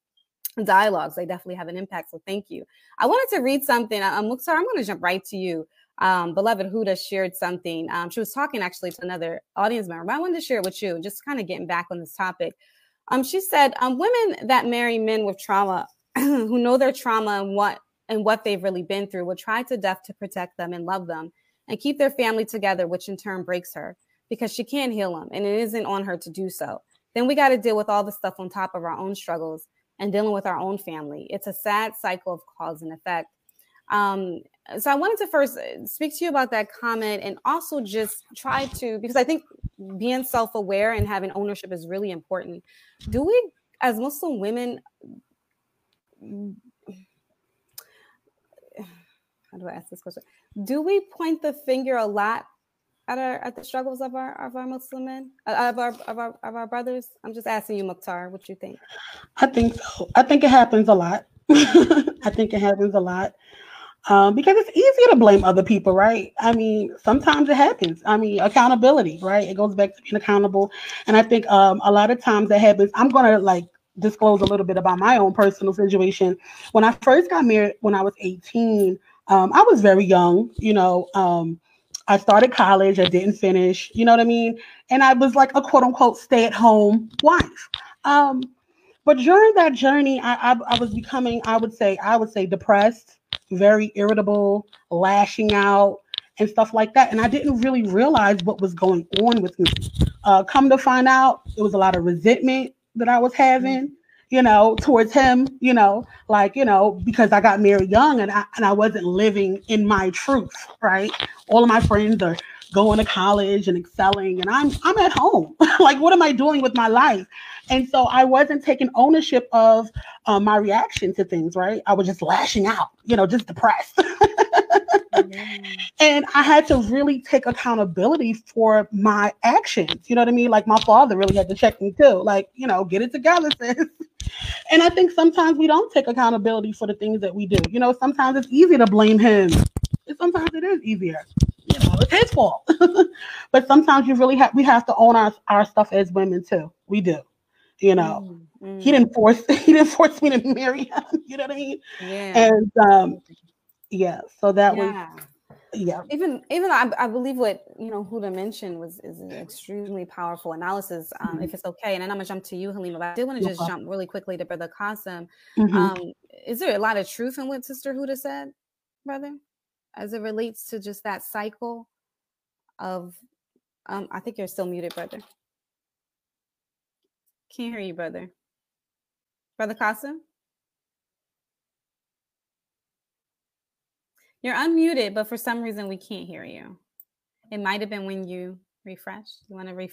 dialogues. They definitely have an impact. So thank you. I wanted to read something. Um, sorry, I'm going to jump right to you um, beloved Huda shared something. Um, she was talking actually to another audience member, but I wanted to share it with you, just kind of getting back on this topic. Um, she said, um, women that marry men with trauma, who know their trauma and what and what they've really been through, will try to death to protect them and love them and keep their family together, which in turn breaks her because she can't heal them and it isn't on her to do so. Then we got to deal with all the stuff on top of our own struggles and dealing with our own family. It's a sad cycle of cause and effect. Um, so I wanted to first uh, speak to you about that comment and also just try to because I think being self-aware and having ownership is really important. Do we as Muslim women how do I ask this question? Do we point the finger a lot at our at the struggles of our of our Muslim men, uh, of our of our of our brothers? I'm just asking you, Mukhtar, what you think?
I think so. I think it happens a lot. I think it happens a lot um, because it's easier to blame other people, right? I mean, sometimes it happens. I mean, accountability, right? It goes back to being accountable, and I think um, a lot of times that happens. I'm gonna like disclose a little bit about my own personal situation. When I first got married, when I was 18, um, I was very young. You know, um, I started college. I didn't finish. You know what I mean? And I was like a quote unquote stay at home wife. Um, but during that journey, I, I, I was becoming, I would say, I would say depressed very irritable, lashing out, and stuff like that. And I didn't really realize what was going on with me. Uh, come to find out, it was a lot of resentment that I was having, you know, towards him, you know, like, you know, because I got married young and I, and I wasn't living in my truth, right? All of my friends are going to college and excelling and I'm I'm at home. like what am I doing with my life? And so I wasn't taking ownership of uh, my reaction to things, right? I was just lashing out, you know, just depressed. and I had to really take accountability for my actions. You know what I mean? Like my father really had to check me too. Like, you know, get it together, sis. And I think sometimes we don't take accountability for the things that we do. You know, sometimes it's easy to blame him. And sometimes it is easier. You know, it's his fault. but sometimes you really have we have to own our, our stuff as women too. We do. You know. Mm-hmm. He didn't force he didn't force me to marry him. You know what I mean? Yeah. And um yeah, so that yeah. was yeah
even even I, I believe what you know huda mentioned was is an extremely powerful analysis um mm-hmm. if it's okay and then i'm gonna jump to you halima but i did want to just okay. jump really quickly to brother Qasim. Mm-hmm. um is there a lot of truth in what sister huda said brother as it relates to just that cycle of um i think you're still muted brother can't hear you brother brother Qasim. You're unmuted, but for some reason we can't hear you. It might have been when you refreshed. You want to ref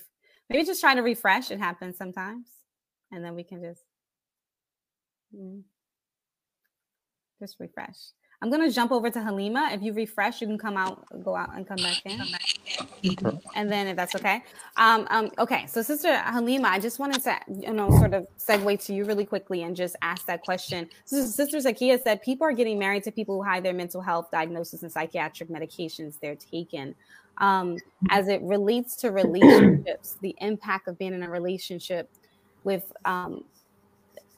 maybe just try to refresh. It happens sometimes. And then we can just mm, just refresh. I'm gonna jump over to Halima. If you refresh, you can come out, go out, and come back in. And then, if that's okay, um, um, okay. So, Sister Halima, I just wanted to, you know, sort of segue to you really quickly and just ask that question. So, Sister Zakia said people are getting married to people who hide their mental health diagnosis and psychiatric medications they're taking. Um, as it relates to relationships, the impact of being in a relationship with um,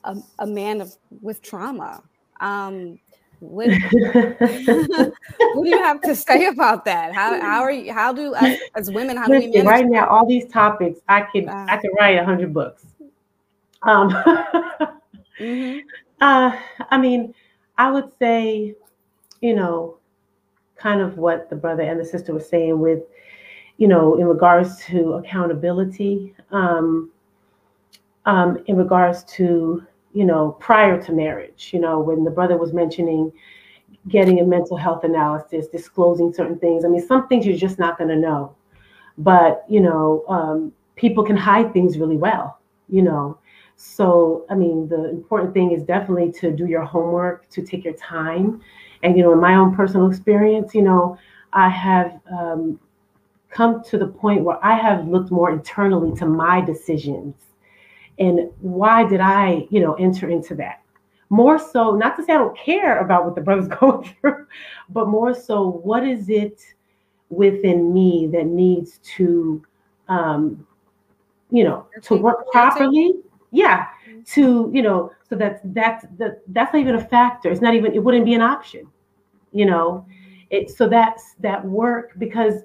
a, a man of with trauma. Um, what, what do you have to say about that? How how are you? How do us as women? How
do we manage- right now? All these topics, I can uh, I can write a hundred books. Um, mm-hmm. uh, I mean, I would say, you know, kind of what the brother and the sister were saying with, you know, in regards to accountability, um, um, in regards to you know, prior to marriage, you know, when the brother was mentioning getting a mental health analysis, disclosing certain things. I mean, some things you're just not going to know. But, you know, um, people can hide things really well, you know. So, I mean, the important thing is definitely to do your homework, to take your time. And, you know, in my own personal experience, you know, I have um, come to the point where I have looked more internally to my decisions and why did I, you know, enter into that? More so, not to say I don't care about what the brother's going through, but more so, what is it within me that needs to, um, you know, to work properly? Yeah, mm-hmm. to you know, so that's that's that that's not even a factor. It's not even it wouldn't be an option, you know. It so that's that work because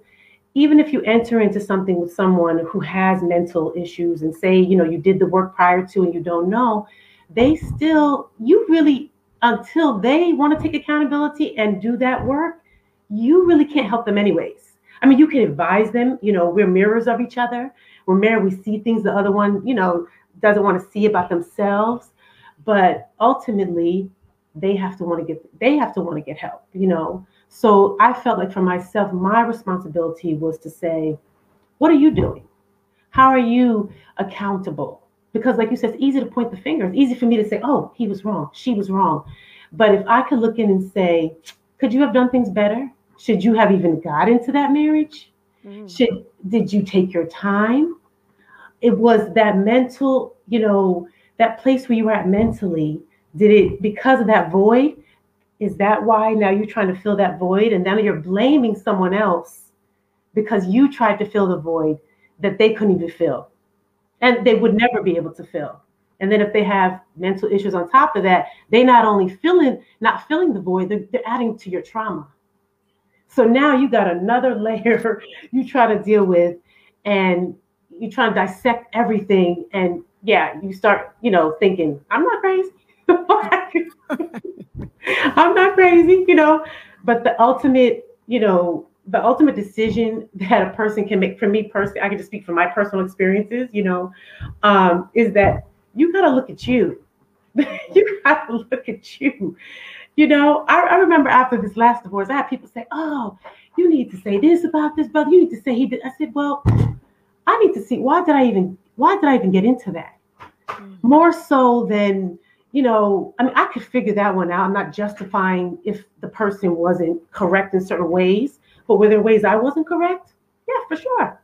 even if you enter into something with someone who has mental issues and say, you know, you did the work prior to and you don't know, they still, you really, until they want to take accountability and do that work, you really can't help them anyways. I mean, you can advise them, you know, we're mirrors of each other. We're mirror, we see things the other one, you know, doesn't want to see about themselves. But ultimately, they have to want to get they have to want to get help, you know. So I felt like for myself, my responsibility was to say, what are you doing? How are you accountable? Because, like you said, it's easy to point the finger. It's easy for me to say, oh, he was wrong, she was wrong. But if I could look in and say, could you have done things better? Should you have even got into that marriage? Mm-hmm. Should did you take your time? It was that mental, you know, that place where you were at mentally. Did it because of that void? Is that why now you're trying to fill that void and now you're blaming someone else because you tried to fill the void that they couldn't even fill and they would never be able to fill? And then if they have mental issues on top of that, they not only filling not filling the void, they're, they're adding to your trauma. So now you got another layer you try to deal with, and you try to dissect everything. And yeah, you start, you know, thinking, I'm not crazy. I'm not crazy, you know, but the ultimate, you know, the ultimate decision that a person can make for me personally, I can just speak from my personal experiences, you know, um, is that you got to look at you. you got to look at you. You know, I, I, remember after this last divorce, I had people say, Oh, you need to say this about this brother. You need to say he did. I said, Well, I need to see why did I even why did I even get into that? Mm-hmm. More so than you know, I mean, I could figure that one out. I'm not justifying if the person wasn't correct in certain ways, but were there ways I wasn't correct? Yeah, for sure.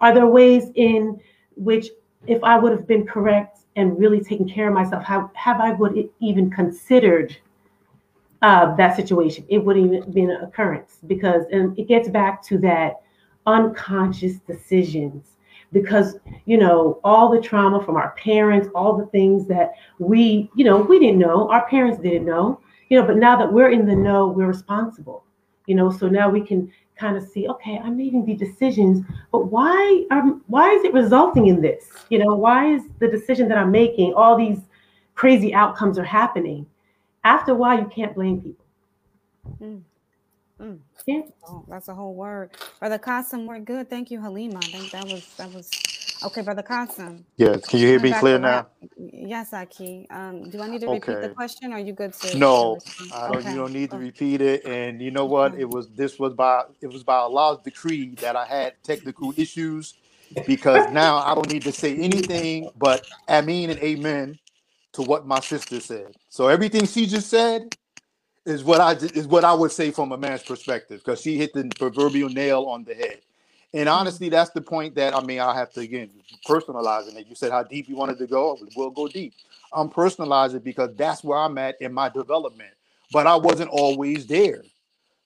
Are there ways in which, if I would have been correct and really taken care of myself, have, have I would even considered uh, that situation? It wouldn't even been an occurrence because, and it gets back to that unconscious decisions because you know all the trauma from our parents all the things that we you know we didn't know our parents didn't know you know but now that we're in the know we're responsible you know so now we can kind of see okay i'm making the decisions but why um why is it resulting in this? You know why is the decision that i'm making all these crazy outcomes are happening? After a while you can't blame people.
Mm. Mm. Yeah. Oh, that's a whole word. Brother Qasim, we're good. Thank you, Halima. I think that was that was okay, Brother Qasim.
Yes, can you hear me clear now?
Yes, Akhi. Um, do I need to repeat okay. the question or are you good to
No, I don't, okay. you don't need to repeat it. And you know what? It was this was by it was by Allah's decree that I had technical issues because now I don't need to say anything but Ameen and Amen to what my sister said. So everything she just said is what I is what I would say from a man's perspective because she hit the proverbial nail on the head. And mm-hmm. honestly, that's the point that I mean I have to again personalizing it. You said how deep you wanted to go. We'll go deep. I'm personalizing because that's where I'm at in my development. But I wasn't always there.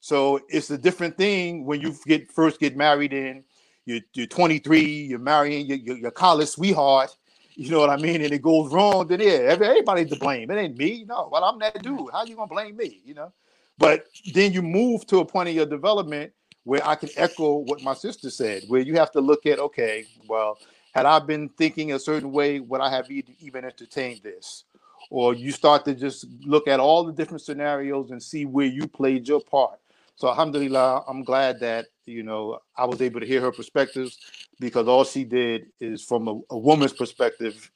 So it's a different thing when you get first get married in you're, you're 23, you're marrying your, your college sweetheart, you know what I mean? And it goes wrong, then yeah, everybody's to blame. It ain't me. No, well, I'm that dude. How you gonna blame me? You know? But then you move to a point in your development where I can echo what my sister said, where you have to look at, okay, well, had I been thinking a certain way, would I have even entertained this? Or you start to just look at all the different scenarios and see where you played your part. So alhamdulillah, I'm glad that you know I was able to hear her perspectives because all she did is from a, a woman's perspective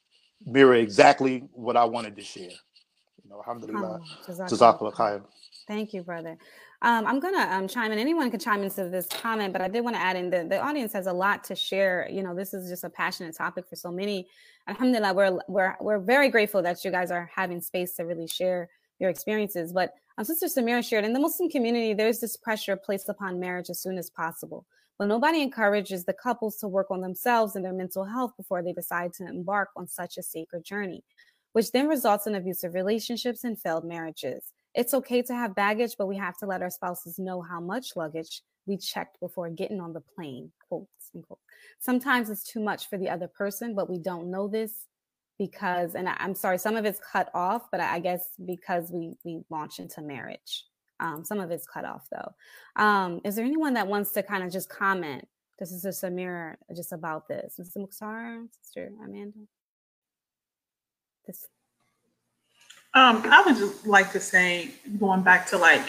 mirror exactly what I wanted to share. You know, alhamdulillah.
Oh, Thank you, brother. Um, I'm gonna um, chime in. Anyone can chime into this comment, but I did want to add in that the audience has a lot to share. You know, this is just a passionate topic for so many. Alhamdulillah, we're we're we're very grateful that you guys are having space to really share your experiences. But um, Sister Samira shared in the Muslim community, there's this pressure placed upon marriage as soon as possible. But nobody encourages the couples to work on themselves and their mental health before they decide to embark on such a sacred journey, which then results in abusive relationships and failed marriages. It's okay to have baggage, but we have to let our spouses know how much luggage we checked before getting on the plane. Quotes, and quotes. Sometimes it's too much for the other person, but we don't know this because, and I, am sorry, some of it's cut off, but I guess because we we launch into marriage. Um, some of it's cut off though. Um, is there anyone that wants to kind of just comment? This is just a mirror just about this. Mr. Mukhtar, Sister Amanda.
This. Um, I would just like to say, going back to like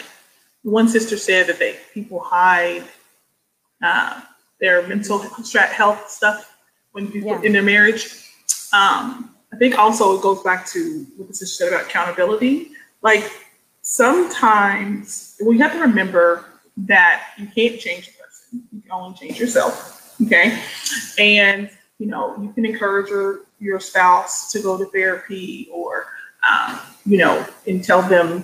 one sister said that they people hide uh, their mental health stuff when people yeah. in their marriage. Um, I think also it goes back to what the sister said about accountability. Like sometimes we have to remember that you can't change a person. You can only change yourself. Okay. And you know, you can encourage your your spouse to go to therapy or um, you know, and tell them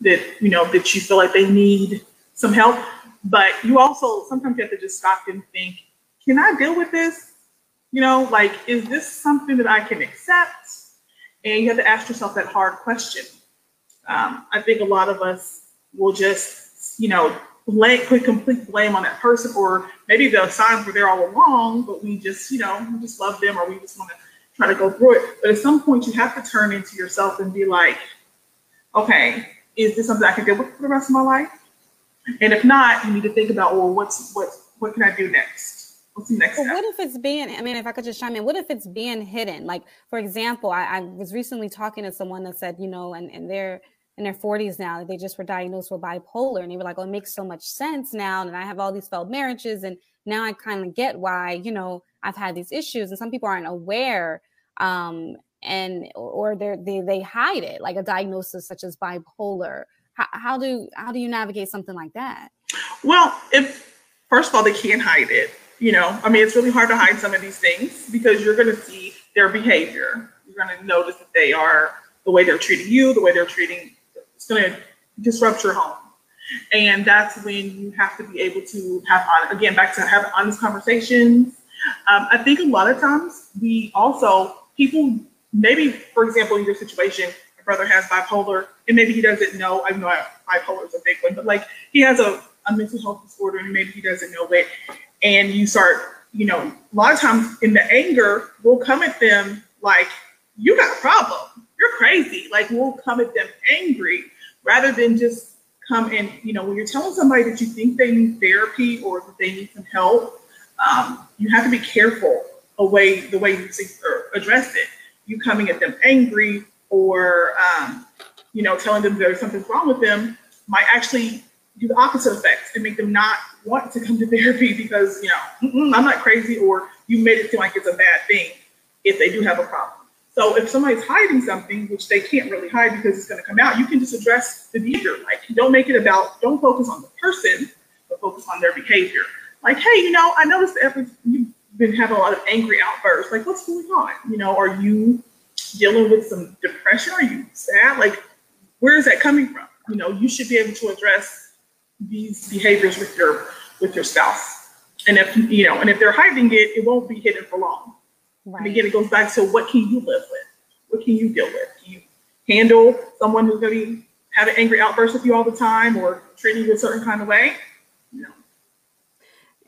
that, you know, that you feel like they need some help. But you also sometimes you have to just stop and think, can I deal with this? You know, like, is this something that I can accept? And you have to ask yourself that hard question. Um, I think a lot of us will just, you know, lay, put complete blame on that person, or maybe the signs were there all along, but we just, you know, we just love them, or we just want to try to go through it. But at some point, you have to turn into yourself and be like, okay, is this something I can deal with for the rest of my life? And if not, you need to think about, well, what's what what can I do next? What's the next step?
What if it's being? I mean, if I could just chime in, what if it's being hidden? Like, for example, I, I was recently talking to someone that said, you know, and and they're in their 40s now they just were diagnosed with bipolar and they were like oh it makes so much sense now and i have all these failed marriages and now i kind of get why you know i've had these issues and some people aren't aware um, and or they they hide it like a diagnosis such as bipolar how, how do how do you navigate something like that
well if first of all they can't hide it you know i mean it's really hard to hide some of these things because you're going to see their behavior you're going to notice that they are the way they're treating you, the way they're treating, it's going to disrupt your home. And that's when you have to be able to have, on again, back to have honest conversations. Um, I think a lot of times we also, people, maybe, for example, in your situation, my brother has bipolar, and maybe he doesn't know, I know bipolar is a big one, but like he has a, a mental health disorder and maybe he doesn't know it. And you start, you know, a lot of times in the anger, we'll come at them like, you got a problem. You're crazy. Like we'll come at them angry rather than just come and, you know, when you're telling somebody that you think they need therapy or that they need some help, um, you have to be careful away the way you address it. You coming at them angry or, um, you know, telling them there's something wrong with them might actually do the opposite effect and make them not want to come to therapy because, you know, I'm not crazy or you made it seem like it's a bad thing if they do have a problem. So if somebody's hiding something, which they can't really hide because it's going to come out, you can just address the behavior. Like, don't make it about, don't focus on the person, but focus on their behavior. Like, hey, you know, I noticed that you've been having a lot of angry outbursts. Like, what's going on? You know, are you dealing with some depression? Are you sad? Like, where is that coming from? You know, you should be able to address these behaviors with your with your spouse. And if you know, and if they're hiding it, it won't be hidden for long. Right. And again, it goes back to what can you live with? What can you deal with? Can you handle someone who's going to be having angry outbursts with you all the time or treating you a certain kind of way?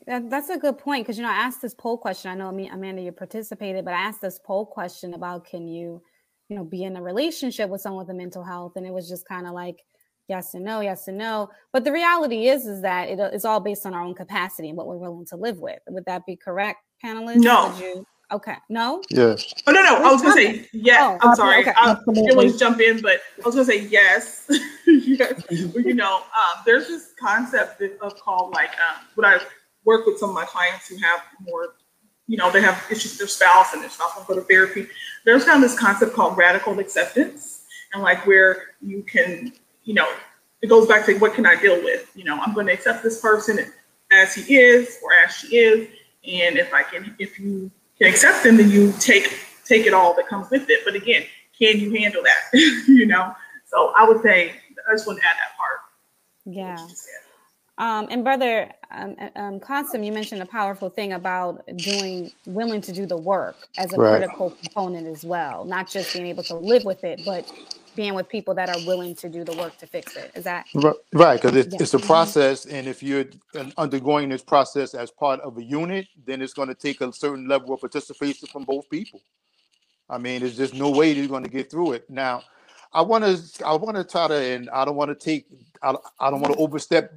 That, that's a good point because you know I asked this poll question. I know Amanda you participated, but I asked this poll question about can you, you know, be in a relationship with someone with a mental health, and it was just kind of like yes and no, yes and no. But the reality is, is that it, it's all based on our own capacity and what we're willing to live with. Would that be correct, panelists?
No.
You, Okay. No?
Yes.
Oh, no, no. I was going to say, yeah. Oh, I'm sorry. Okay. I didn't want to jump in, but I was going to say yes. yes. you know, um, there's this concept of called like um, when I work with some of my clients who have more, you know, they have issues with their spouse and their spouse will go to therapy. There's kind of this concept called radical acceptance and like where you can, you know, it goes back to what can I deal with? You know, I'm going to accept this person as he is or as she is. And if I can, if you can accept them, then you take take it all that comes with it. But again, can you handle that? you know. So I would say I just want to add that part.
Yeah. Um, and brother um, um, Qasim, you mentioned a powerful thing about doing willing to do the work as a right. critical component as well, not just being able to live with it, but being with people that are willing to do the work to fix it. Is that
right? Because it's, yeah. it's a mm-hmm. process, and if you're undergoing this process as part of a unit, then it's going to take a certain level of participation from both people. I mean, there's just no way you're going to get through it. Now, I want to, I want to try to, and I don't want to take, I, I don't want to overstep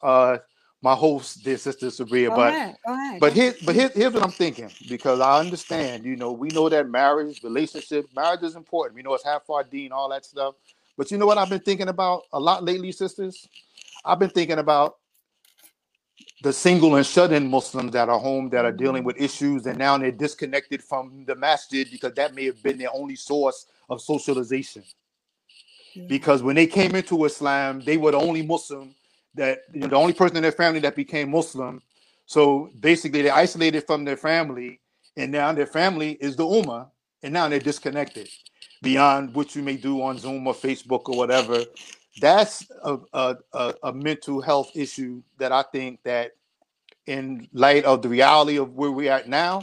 uh, my host, dear sister Sabria. Go but ahead, ahead. but here, but here, here's what I'm thinking because I understand. You know, we know that marriage, relationship, marriage is important. We know it's half our deen, all that stuff. But you know what I've been thinking about a lot lately, sisters. I've been thinking about the single and shut-in Muslims that are home that are dealing mm-hmm. with issues, and now they're disconnected from the masjid because that may have been their only source of socialization. Yeah. Because when they came into Islam, they were the only Muslim that you know, the only person in their family that became Muslim. So basically, they're isolated from their family, and now their family is the Ummah, and now they're disconnected beyond what you may do on Zoom or Facebook or whatever. That's a, a, a, a mental health issue that I think that, in light of the reality of where we're at now,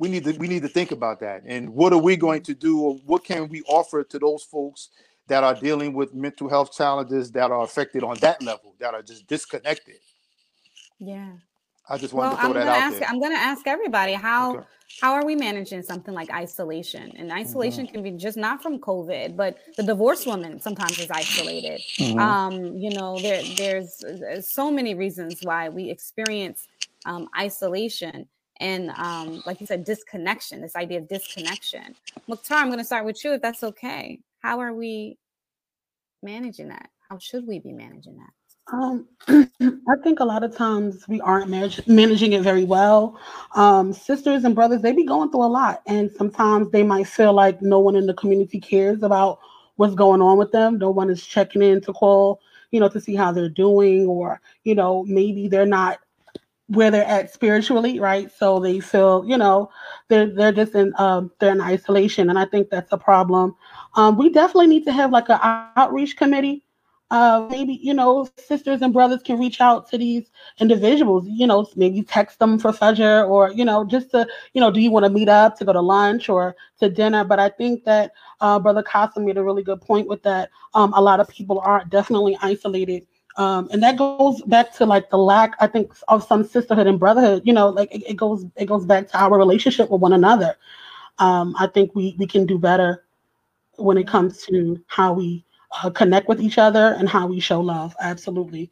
we need to we need to think about that. And what are we going to do, or what can we offer to those folks that are dealing with mental health challenges that are affected on that level, that are just disconnected.
Yeah.
I just wanted well, to throw I'm that
out ask,
there.
I'm going to ask everybody how okay. how are we managing something like isolation? And isolation mm-hmm. can be just not from COVID, but the divorced woman sometimes is isolated. Mm-hmm. Um, you know, there there's, there's, so many reasons why we experience um, isolation and um, like you said, disconnection. This idea of disconnection. Mukhtar, I'm going to start with you, if that's okay. How are we managing that? How should we be managing that?
Um, I think a lot of times we aren't manage- managing it very well. Um, sisters and brothers, they be going through a lot, and sometimes they might feel like no one in the community cares about what's going on with them. No one is checking in to call, you know, to see how they're doing, or you know, maybe they're not where they're at spiritually, right? So they feel, you know, they're they're just in um, they're in isolation, and I think that's a problem. Um, we definitely need to have like an outreach committee. Uh, maybe you know sisters and brothers can reach out to these individuals. You know, maybe text them for fajr or you know just to you know, do you want to meet up to go to lunch or to dinner? But I think that uh, Brother Qasim made a really good point with that. Um, a lot of people are definitely isolated um, and that goes back to like the lack i think of some sisterhood and brotherhood you know like it, it goes it goes back to our relationship with one another. Um, i think we we can do better when it comes to how we uh, connect with each other and how we show love. Absolutely.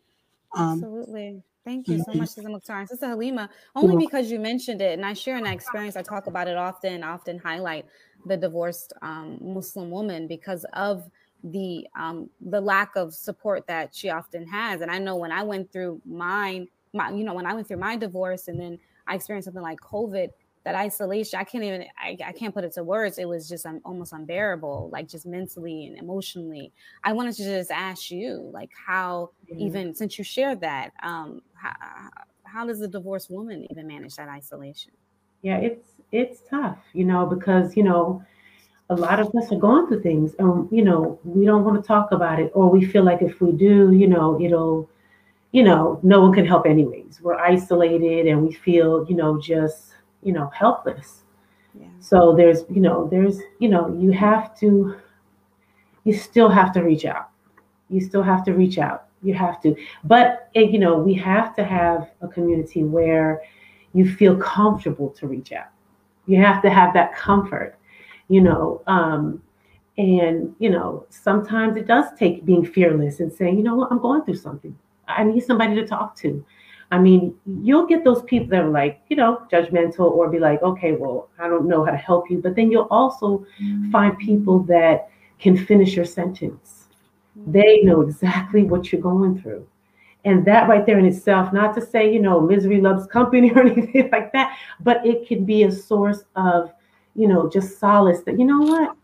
Um, absolutely. Thank you so much, Sister Mukhtar. And Sister Halima, only because you mentioned it, and I share an experience, I talk about it often, often highlight the divorced um, Muslim woman because of the um the lack of support that she often has. And i know when i went through mine my you know when i went through my divorce and then i experienced something like covid that isolation i can't even i, I can't put it to words. It was just um, almost unbearable like just mentally and emotionally. I wanted to just ask you like how mm-hmm. even since you shared that um how, how does a divorced woman even manage that isolation?
Yeah it's it's tough you know because you know a lot of us are going through things and you know we don't want to talk about it or we feel like if we do you know it'll you know no one can help anyways. We're isolated and we feel you know just you know helpless. Yeah. so there's you know there's you know you have to you still have to reach out. You still have to reach out. You have to. But eh, you know we have to have a community where you feel comfortable to reach out. You have to have that comfort you know um, and you know sometimes it does take being fearless and saying you know what i'm going through something. I need somebody to talk to. I mean you'll get those people that are like you know judgmental or be like okay well i don't know how to help you. But then you'll also mm-hmm. find people that can finish your sentence. Mm-hmm. they know exactly what you're going through. And that right there in itself not to say you know misery loves company or anything like that but it can be a source of you know, just solace that, you know what,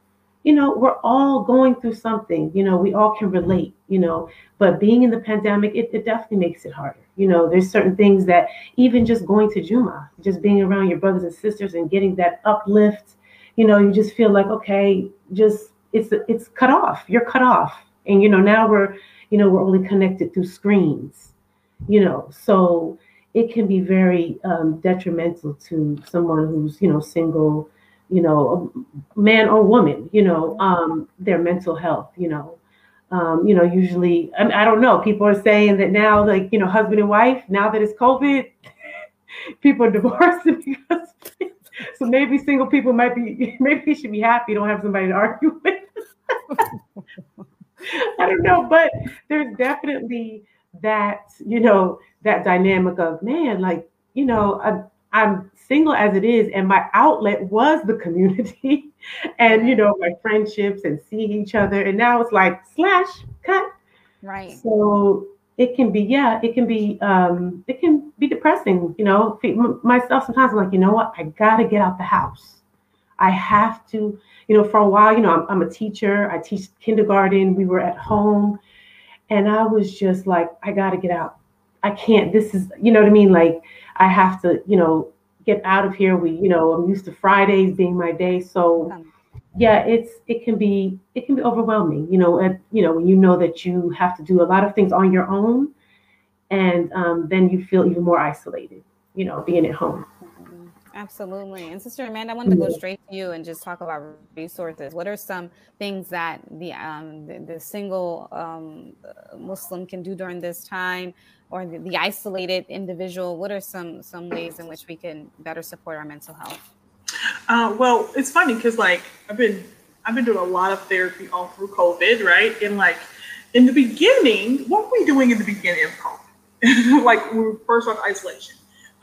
you know, we're all going through something, you know, we all can relate, you know, but being in the pandemic, it, it definitely makes it harder. You know, there's certain things that even just going to Juma, just being around your brothers and sisters and getting that uplift, you know, you just feel like, okay, just it's it's cut off. You're cut off. And you know, now we're, you know, we're only connected through screens, you know, so it can be very um, detrimental to someone who's, you know, single you know, man or woman, you know, um, their mental health, you know. Um, you know, usually, I, mean, I don't know, people are saying that now, like, you know, husband and wife, now that it's COVID, people are divorcing because, so maybe single people might be, maybe should be happy, don't have somebody to argue with. I don't know, but there's definitely that, you know, that dynamic of, man, like, you know, I'm single as it is, and my outlet was the community and you know, my friendships and seeing each other. And now it's like slash cut.
Right.
So it can be, yeah, it can be um it can be depressing, you know. Myself sometimes I'm like, you know what, I gotta get out the house. I have to, you know, for a while, you know, I'm, I'm a teacher, I teach kindergarten, we were at home, and I was just like, I gotta get out. I can't, this is, you know what I mean? Like I have to, you know, get out of here. We, you know, I'm used to Fridays being my day. So yeah, it's it can be it can be overwhelming, you know, and you know, when you know that you have to do a lot of things on your own and um, then you feel even more isolated, you know, being at home.
Absolutely. And Sister Amanda, I wanted to go straight to you and just talk about resources. What are some things that the um, the, the, single um, Muslim can do during this time, or the, the, isolated individual? What are some some ways in which we can better support our mental health?
Uh, well, it's funny because like I've been I've been doing a lot of therapy all through COVID, right? And like in the beginning, what were we doing in the beginning of COVID? like we were first on isolation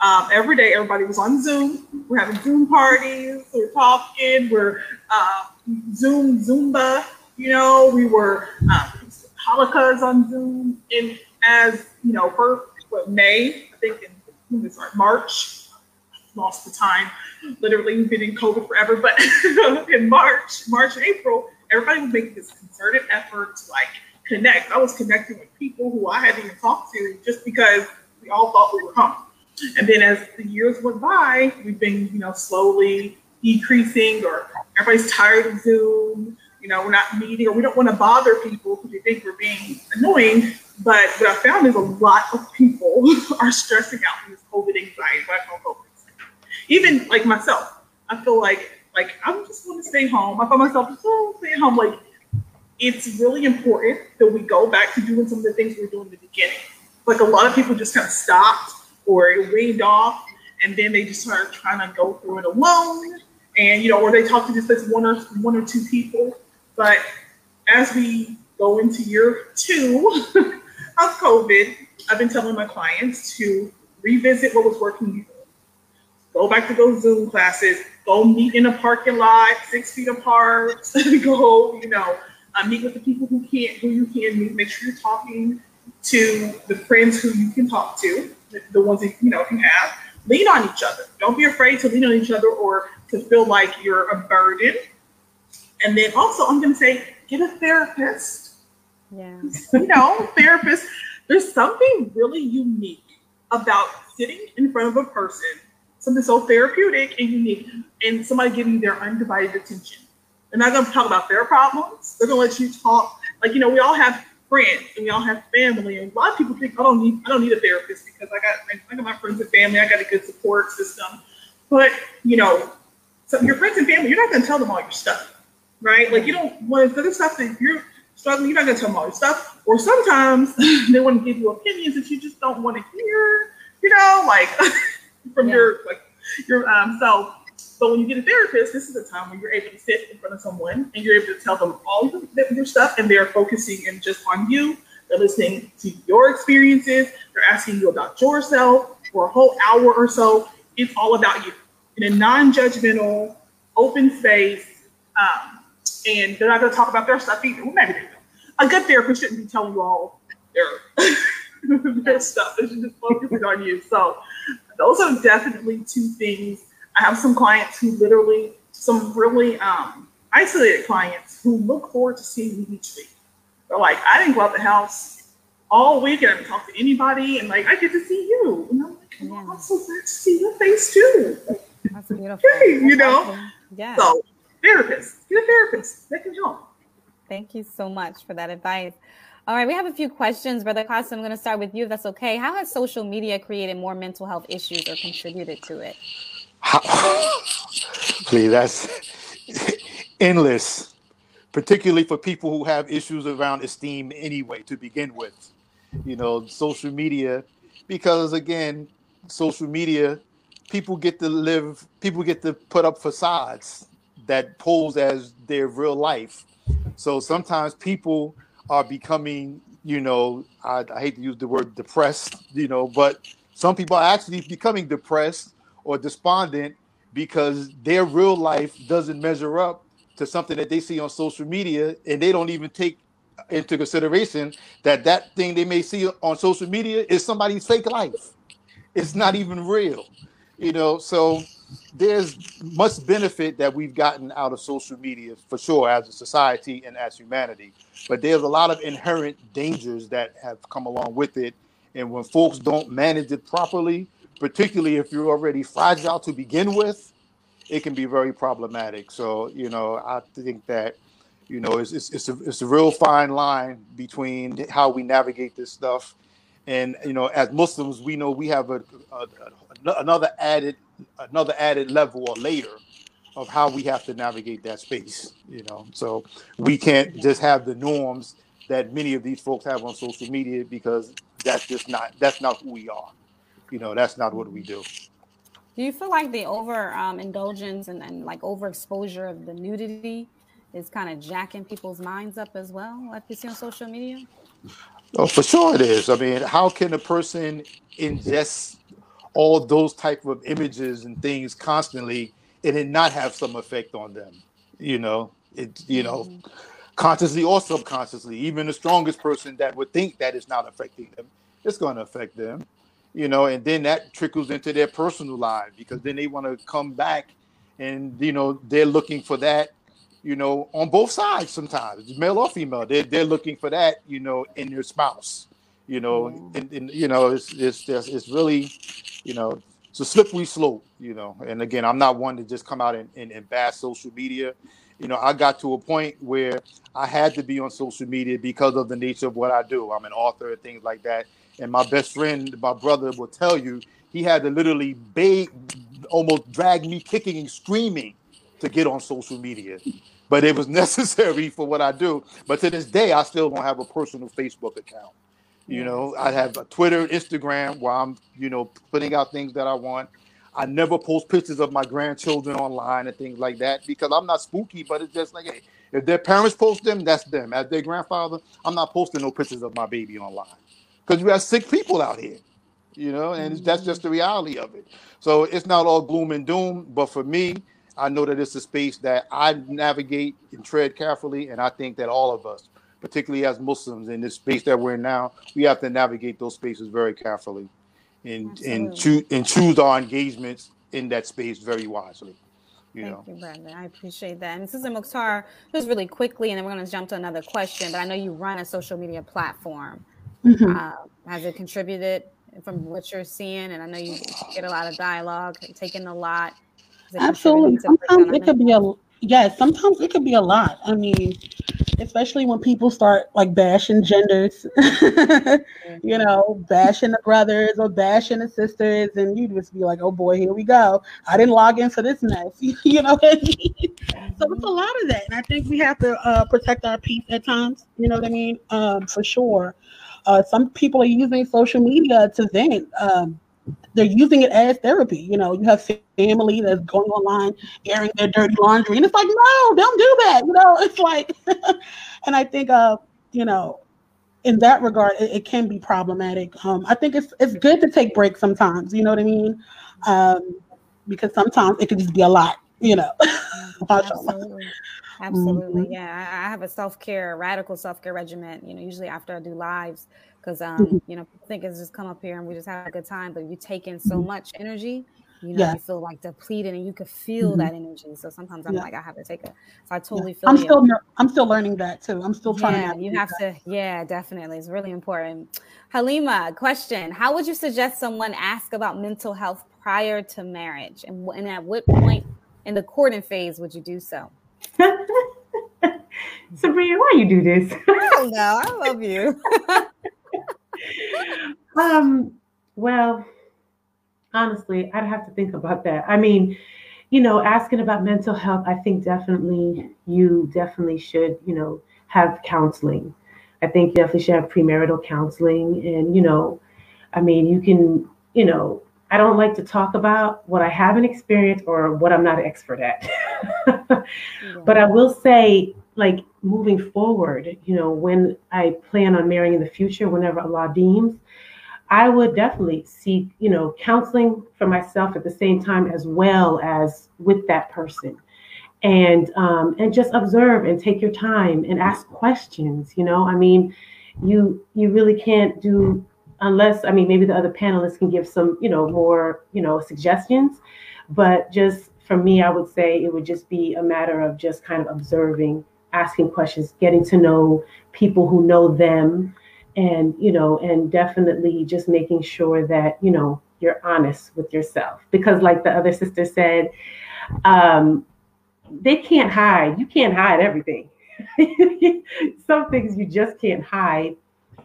um, every day, everybody was on Zoom. We're having Zoom parties. We're talking. We're uh, Zoom Zumba. You know, we were uh, Halakas on Zoom. And as you know, for what May, I think in sorry, March, lost the time. Literally, we've been in COVID forever. But in March, March, and April, everybody was making this concerted effort to like connect. I was connecting with people who I hadn't even talked to just because we all thought we were home And then as the years went by, we've been, you know, slowly decreasing or everybody's tired of Zoom. You know, we're not meeting or we don't want to bother people because we think we're being annoying. But what I found is a lot of people are stressing out from this COVID anxiety. Even like myself, I feel like like I'm just want to stay home. I find myself just oh, stay home. Like it's really important that we go back to doing some of the things we were doing in the beginning. Like a lot of people just kind of stopped or it weaned off, and then they just started trying to go through it alone. And you know, or they talk to just this one or one or two people. But as we go into year two of COVID, I've been telling my clients to revisit what was working before. Go back to those Zoom classes. Go meet in a parking lot, six feet apart. go, you know, uh, meet with the people who can't, who you can meet. Make sure you're talking to the friends who you can talk to, the, ones that you know you have. Lean on each other. Don't be afraid to lean on each other or to feel like you're a burden. And then also, I'm going to say, get a therapist.
Yeah.
you know, therapist. There's something really unique about sitting in front of a person, something so therapeutic and unique, and somebody giving you their undivided attention. They're not going to talk about their problems. They're going to let you talk. Like you know, we all have friends and we all have family, and a lot of people think I don't need I don't need a therapist because I got I got my friends and family. I got a good support system. But you know, so your friends and family, you're not going to tell them all your stuff, right? Like you don't want to the stuff that you're struggling. You're not going to tell them all your stuff. Or sometimes they want to give you opinions that you just don't want to hear. You know, like from yeah. your like your um self but when you get a therapist, this is a time when you're able to sit in front of someone and you're able to tell them all of your stuff, and they're focusing in just on you. They're listening to your experiences. They're asking you about yourself for a whole hour or so. It's all about you in a non-judgmental, open space. Um, and they're not going to talk about their stuff either. Well, maybe they will. A good therapist shouldn't be telling you all their their stuff. They should just focus it on you. So those are definitely two things I have some clients who literally, some really um, isolated clients who look forward to seeing me each week. They're like, I didn't go out the house all week and I didn't talk to anybody, and like I get to see you. And I'm like, oh, yeah. I'm so glad to see your face too.
That's beautiful.
Hey, you know,
awesome. yeah.
So therapist, get a therapist. They can help.
Thank you so much for that advice. All right, we have a few questions, Brother Costa. I'm going to start with you, if that's okay. How has social media created more mental health issues or contributed to it?
Please, that's endless, particularly for people who have issues around esteem anyway, to begin with. You know, social media, because again, social media, people get to live, people get to put up facades that pose as their real life. So sometimes people are becoming, you know, I, I hate to use the word depressed, you know, but some people are actually becoming depressed or despondent because their real life doesn't measure up to something that they see on social media and they don't even take into consideration that that thing they may see on social media is somebody's fake life. It's not even real you know? So there's much benefit that we've gotten out of social media for sure as a society and as humanity. But there's a lot of inherent dangers that have come along with it. And when folks don't manage it properly particularly if you're already fragile to begin with, it can be very problematic. So, you know, I think that, you know, it's, it's, it's, a, it's a real fine line between how we navigate this stuff. And, you know, as Muslims, we know we have a, a, a another added another added level or layer of how we have to navigate that space, you know. So we can't just have the norms that many of these folks have on social media because that's just not that's not who we are you know that's not what we do.
Do you feel like the over um, indulgence and, and like overexposure of the nudity is kind of jacking people's minds up as well like you see on social media?
Oh for sure it is. I mean how can a person ingest all those type of images and things constantly and it not have some effect on them? You know it you know mm-hmm. consciously or subconsciously even the strongest person that would think that it's not affecting them it's going to affect them you know, and then that trickles into their personal life because then they want to come back and you know they're looking for that, you know, on both sides sometimes, male or female. They're they're looking for that, you know, in their spouse. You know, mm-hmm. and, and you know, it's it's just it's really you know, it's a slippery slope, you know. And again, I'm not one to just come out and, and, and bash social media. You know, I got to a point where I had to be on social media because of the nature of what I do. I'm an author and things like that. And my best friend, my brother, will tell you he had to literally beg, almost drag me kicking and screaming to get on social media. But it was necessary for what I do. But to this day, I still don't have a personal Facebook account. You know, I have a Twitter, Instagram where I'm, you know, putting out things that I want. I never post pictures of my grandchildren online and things like that because I'm not spooky, but it's just like, hey, if their parents post them, that's them. As their grandfather, I'm not posting no pictures of my baby online because you have sick people out here, you know, and that's just mm-hmm. the reality of it. So it's not all gloom and doom, but for me, I know that it's a space that I navigate and tread carefully, and I think that all of us particularly as Muslims in this space that we're in now, we have to navigate those spaces very carefully and and choose and choose our engagements in that space very wisely. You
Thank
know.
you, Brandon. I appreciate that. And Sister Mukhtar, just really quickly, and then we're going to jump to another question. But I know you run a social media platform.
Mhm.
Uh, has it contributed from what you're seeing? And I know you get a lot of dialogue, taking a lot. It
Absolutely.
contributed to break
Sometimes it could be a yes. Sometimes it could be a lot. I mean, especially when people start like bashing genders, you know, bashing the brothers or bashing the sisters, and you just be like, "Oh boy, here we go." I didn't log into this mess. you know what I mean? So it's a lot of that, and I think we have to uh, protect our peace at times. You know what I mean? Um, for sure. Uh, some people are using social media to vent. Um, they're using it as therapy. You know, you have family that's going online airing their dirty laundry, and it's like, no, don't do that. You know, it's like, and I think, uh, you know, in that regard, it, it can be problematic. Um, I think it's it's good to take breaks sometimes. You know what I mean? Um, because sometimes it could just be a lot. You know.
Absolutely. Absolutely.
Mhm.
Yeah. I, I have a self care, radical self care regimen, you know, usually after I do lives, because, um, you know, think it's just come up here and we just have a good time, but you take in so
Mhm.
much energy, you know,
Yeah.
you feel like depleted and you can feel
Mhm.
that energy. So sometimes I'm
Yeah.
like, I have to take it. So I
Yeah.
totally feel
I'm
you.
still I'm still learning that too. I'm still trying
Yeah,
to.
you have
that.
to. Yeah, definitely. It's really important. Halima, question: How would you suggest someone ask about mental health prior to marriage, and, and at what point in the courting phase would you do so?
Sabria, why you do this?
I don't know. I love you.
um, well, honestly, I'd have to think about that. I mean, you know, asking about mental health, I think definitely you definitely should, you know, have counseling. I think you definitely should have premarital counseling. And, you know, I mean, you can, you know, I don't like to talk about what I haven't experienced or what I'm not an expert at. But I will say, like moving forward, you know, when I plan on marrying in the future, whenever Allah deems, I would definitely seek, you know, counseling for myself at the same time as well as with that person, and um, and just observe and take your time and ask questions. You know, I mean, you you really can't do unless I mean maybe the other panelists can give some, you know, more, you know, suggestions, but just for me, I would say it would just be a matter of just kind of observing, asking questions, getting to know people who know them, and you know, and definitely just making sure that you know you're honest with yourself. Because, like the other sister said, um, they can't hide. You can't hide everything. Some things you just can't hide.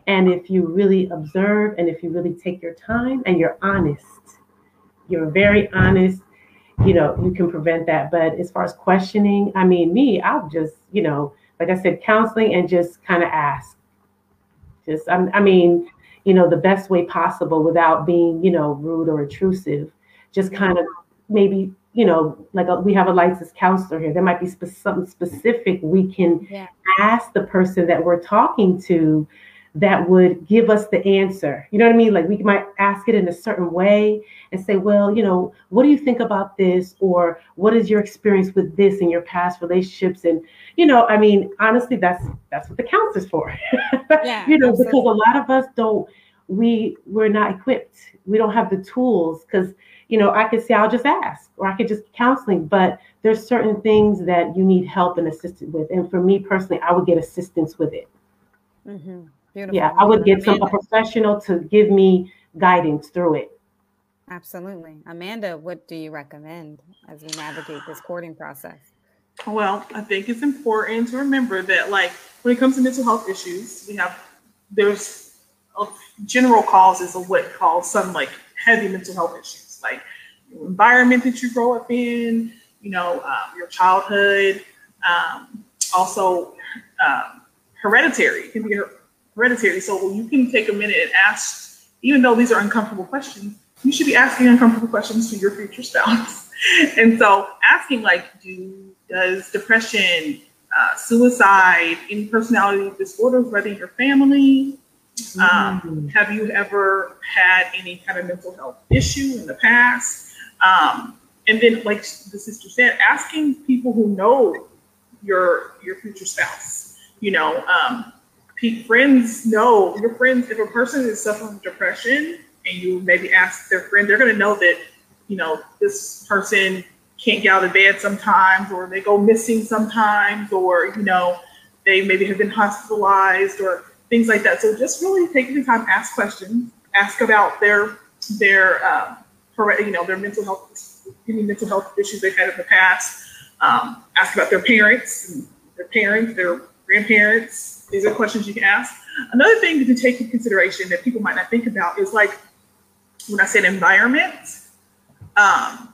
And if you really observe and if you really take your time and you're honest, you're very honest, you know, you can prevent that. But as far as questioning, I mean, me, I'll just, you know, like I said, counseling and just kind of ask. Just, I'm, I mean, you know, the best way possible without being, you know, rude or intrusive. Just kind of maybe, you know, like a, we have a licensed counselor here. There might be spe- something specific we can
Yeah.
ask the person that we're talking to that would give us the answer. You know what I mean? Like we might ask it in a certain way and say, well, you know, what do you think about this? Or what is your experience with this in your past relationships? And, you know, I mean, honestly, that's that's what the counselor's for.
Yeah,
you know, because a lot of us don't we we're not equipped. We don't have the tools because you know, I could say I'll just ask or I could just counseling, but there's certain things that you need help and assistance with. And for me personally, I would get assistance with it.
hmm Beautiful.
Yeah, I would get some a professional to give me guidance through it.
Absolutely. Amanda, what do you recommend as we navigate this courting process?
Well, I think it's important to remember that, like, when it comes to mental health issues, we have there's general causes of what cause some like heavy mental health issues, like environment that you grow up in, you know, um, your childhood, um, also um, hereditary. It can be hereditary. So you can take a minute and ask, even though these are uncomfortable questions, you should be asking uncomfortable questions to your future spouse. and so asking like, do does depression, uh, suicide, any personality disorders run in your family? Um, mm. Have you ever had any kind of mental health issue in the past? Um, and then, like the sister said, asking people who know your your future spouse. You know, um, friends know your friends. If a person is suffering depression, and you maybe ask their friend, they're going to know that you know this person can't get out of bed sometimes, or they go missing sometimes, or you know they maybe have been hospitalized or things like that. So just really taking the time, ask questions, ask about their their um, you know their mental health any mental health issues they've had in the past. Um, ask about their parents, their parents, their grandparents. These are questions you can ask. Another thing to take into consideration that people might not think about is like when I said environment. Um,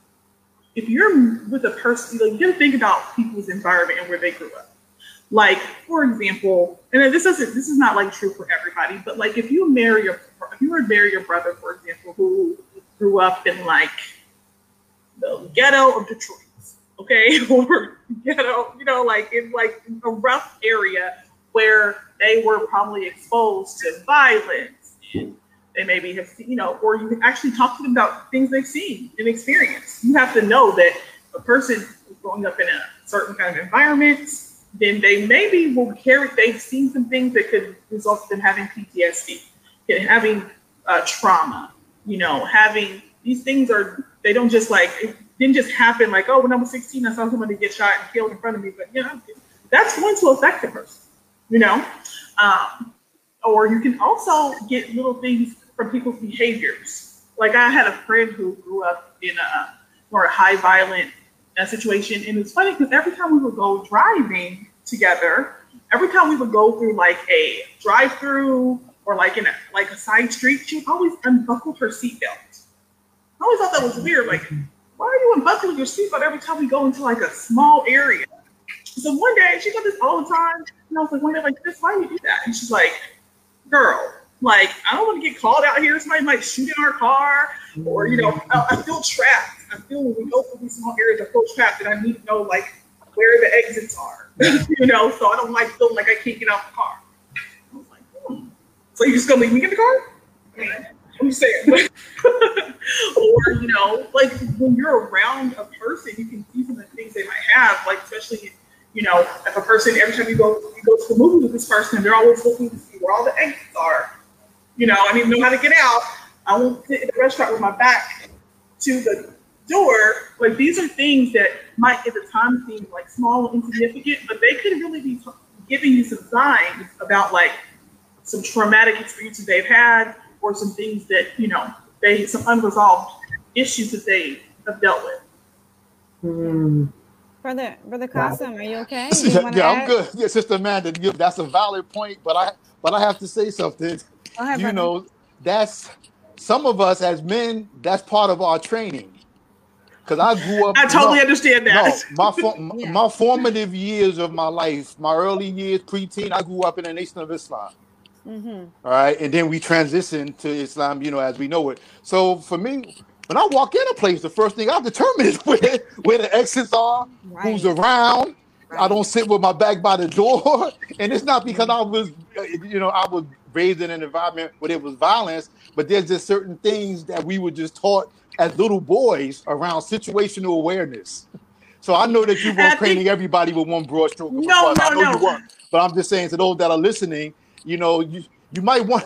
if you're with a person, like, you got to think about people's environment and where they grew up. Like, for example, and this isn't this is not like true for everybody, but like if you marry your if you were to marry your brother, for example, who grew up in like the ghetto of Detroit, okay, or ghetto, you know, like in like a rough area where they were probably exposed to violence and they maybe have seen, you know, or you can actually talk to them about things they've seen and experienced. You have to know that a person is growing up in a certain kind of environment, then they maybe will carry, they've seen some things that could result in them having PTSD, having uh, trauma, you know, having these things are, they don't just like, it didn't just happen like, oh, when I was 16, I saw somebody get shot and killed in front of me. But, you know, that's going to affect the person, you know? Um, or you can also get little things from people's behaviors. Like I had a friend who grew up in a more high violent uh, situation, and it's funny because every time we would go driving together, every time we would go through like a drive-through or like in a like a side street, she always unbuckle her seatbelt. I always thought that was weird. Like, why are you unbuckling your seatbelt every time we go into like a small area? So one day she got this all the time, and I was like, one day like this, why do you do that? And she's like, girl, like, I don't want to get called out here. Somebody might shoot in our car, or you know, I, I feel trapped. I feel when we go through these small areas, I feel trapped, and I need to know like where the exits are. you know, so I don't like feeling like I can't get out the car. I was like, hmm. so you just gonna leave me in the car? I'm just saying. or you know, like when you're around a person, you can see some of the things they might have, like especially you know, if a person every time you go you go to the movie with this person, they're always looking to see where all the exits are you know, I need to know how to get out. I won't sit in the restaurant with my back to the door. Like these are things that might at the time seem like small and insignificant, but they could really be t- giving you some signs about like some traumatic experiences they've had or some things that, you know, they some unresolved issues that they have dealt with.
Mm. Brother, Brother Kasim, are you okay?
You yeah, I'm good. Yeah, Sister Amanda, that's a valid point, but I but I have to say something ahead, you brother. know, that's some of us as men, that's part of our training. Because I grew up.
I totally no, understand that.
No, my yeah. my formative years of my life, my early years, preteen, I grew up in the Nation of Islam. Mm-hmm. All right, and then we transitioned to Islam, you know, as we know it. So for me, when I walk in a place, the first thing I determine is where where the exits are, right. who's around. Right. I don't sit with my back by the door, and it's not because I was, uh, you know, I was raised in an environment where there was violence, but there's just certain things that we were just taught as little boys around situational awareness. So I know that you weren't painting everybody with one broad stroke.
No, no, I no.
But I'm just saying to those that are listening, you know, you you might want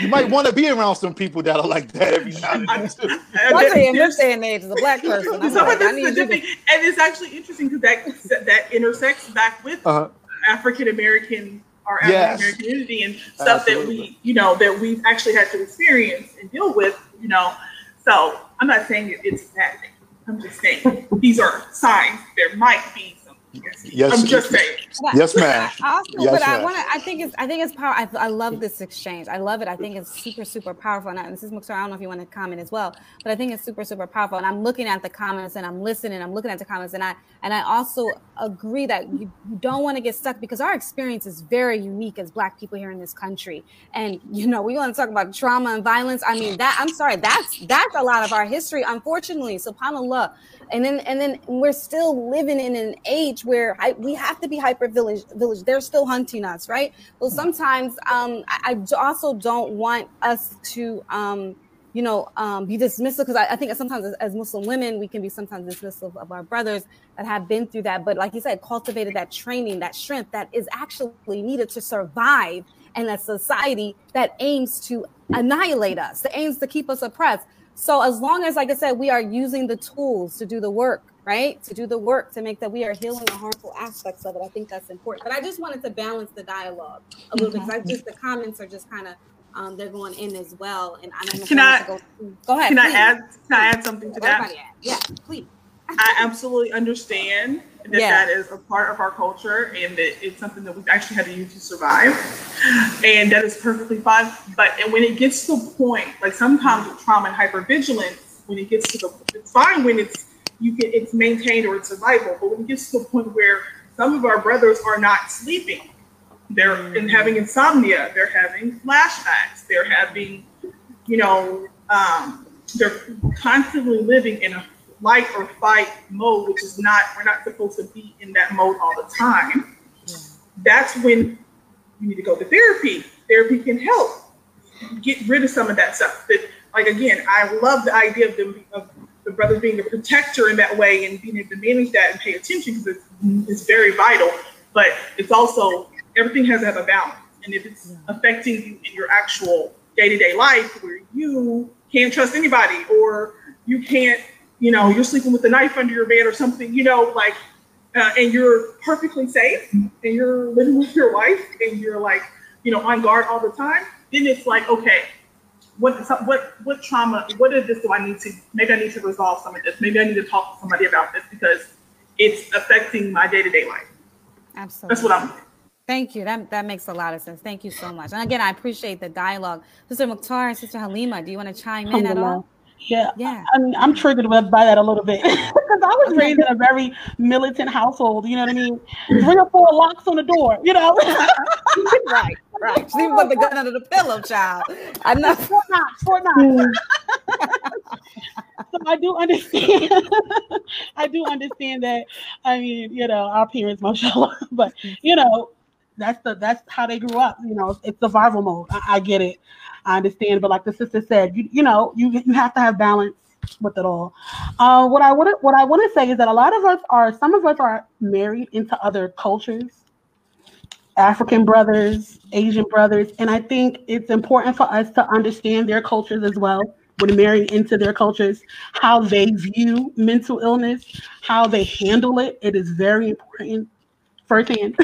you might want to be around some people that are like that every now and then.
Especially in this day and age, as a black person. I'm like, I
need to... and it's actually interesting because that that intersects back with uh-huh. African American our African American community and stuff Absolutely. that we, you know, that we've actually had to experience and deal with, you know. So I'm not saying it's a bad. I'm just saying these are signs there might be Yes, I'm just saying.
Yes, ma'am.
Also, yes, but ma'am. I want to. I think it's. I think it's powerful. I, I, love this exchange. I love it. I think it's super, super powerful. And this is Mukhtar. I don't know if you want to comment as well, but I think it's super, super powerful. And I'm looking at the comments and I'm listening. I'm looking at the comments, and I and I also agree that you, you don't want to get stuck because our experience is very unique as Black people here in this country. And you know, we want to talk about trauma and violence. I mean, that I'm sorry. That's that's a lot of our history, unfortunately. Subhanallah and then and then we're still living in an age where I, we have to be hyper village village. They're still hunting us right? Well sometimes um, I, I, also don't want us to um, you know um, be dismissive because I, I, think sometimes as, as, muslim women we can be sometimes dismissive of our brothers that have been through that. But like you said cultivated that training that strength that is actually needed to survive in a society that aims to annihilate us that aims to keep us oppressed so as long as, like I said, we are using the tools to do the work, right? To do the work to make that we are healing the harmful aspects of it. I think that's important. But I just wanted to balance the dialogue a little mm-hmm. bit because I just the comments are just kind of um, they're going in as well. And I don't know
can I go,
go, ahead.
Can please. I add can I add something to that?
Yeah, please.
I absolutely understand that yeah. that is a part of our culture and that it's something that we've actually had to use to survive. And that is perfectly fine. But and when it gets to the point, like sometimes with trauma and hypervigilance, when it gets to the it's fine when it's you get it's maintained or it's survival, but when it gets to the point where some of our brothers are not sleeping, they're mm-hmm. having insomnia, they're having flashbacks, they're having, you know, um, they're constantly living in a fight or fight mode, which is not, we're not supposed to be in that mode all the time. Yeah. That's when you need to go to therapy. Therapy can help get rid of some of that stuff. That, like again, I love the idea of the, of the brothers being a protector in that way and being able to manage that and pay attention because it's, it's very vital. But it's also everything has to have a balance. And if it's yeah. affecting you in your actual day to day life, where you can't trust anybody or you can't you know, you're sleeping with a knife under your bed or something, you know, like, uh, and you're perfectly safe and you're living with your wife and you're like, you know, on guard all the time, then it's like, okay, what what what trauma, what is this do I need to, maybe I need to resolve some of this. Maybe I need to talk to somebody about this because it's affecting my day-to-day life.
Absolutely.
That's what I'm doing.
Thank you. That that makes a lot of sense. Thank you so much. And again, I appreciate the dialogue. Sister Mukhtar and Sister Halima, do you want to chime in at all?
Yeah, yeah. I mean, I'm triggered by that a little bit because I was raised in a very militant household. You know what I mean? Three or four locks on the door. You know.
right, right. She even put the gun under the pillow, child. I know.
Four knocks, four knocks. Hmm. so I do understand. I do understand that. I mean, you know, our parents, mashallah, but you know, that's the that's how they grew up. You know, it's survival mode. I, I get it. I understand, but like the sister said, you you know, you you have to have balance with it all. Uh, what I want what I want to say is that a lot of us are some of us are married into other cultures, African brothers, Asian brothers, and I think it's important for us to understand their cultures as well. When marrying into their cultures, how they view mental illness, how they handle it, it is very important firsthand.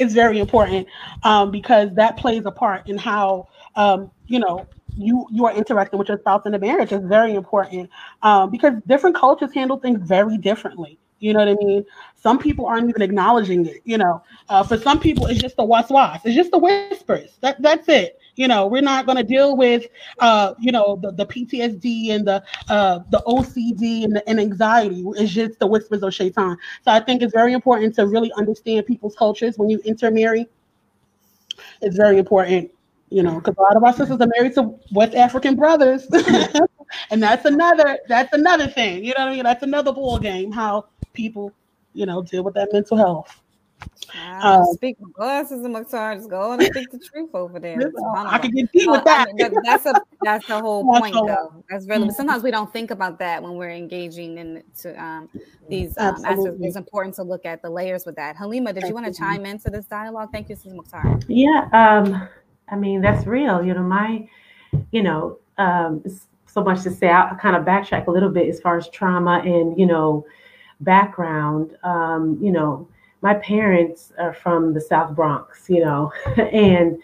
it's very important um, because that plays a part in how um, you know, you you are interacting with your spouse in a marriage is very important um, because different cultures handle things very differently. You know what I mean? Some people aren't even acknowledging it. You know, uh, for some people, it's just the waswas. It's just the whispers. That that's it. You know, we're not going to deal with, uh, you know, the, the PTSD and the uh, the OCD and, the, and anxiety. It's just the whispers of shaitan. So I think it's very important to really understand people's cultures when you intermarry. It's very important you know, because a lot of our sisters are married to West African brothers, and that's another that's another thing. You know what I mean? That's another ball game. How people, you know, deal with that mental health.
Um, speak my glasses and Mukhtar just go and speak the truth over there.
I can get deep with that. I
mean, that's a that's the whole point though. That's really mm-hmm. sometimes we don't think about that when we're engaging in to um, these um, aspects. It's important to look at the layers with that. Halima, did you want to chime into this dialogue? Thank you, Sis Mukhtar.
Yeah, um, I mean, that's real. You know, my, you know, um, so much to say. I'll kind of backtrack a little bit as far as trauma and, you know, background. Um, you know, my parents are from the South Bronx, you know, and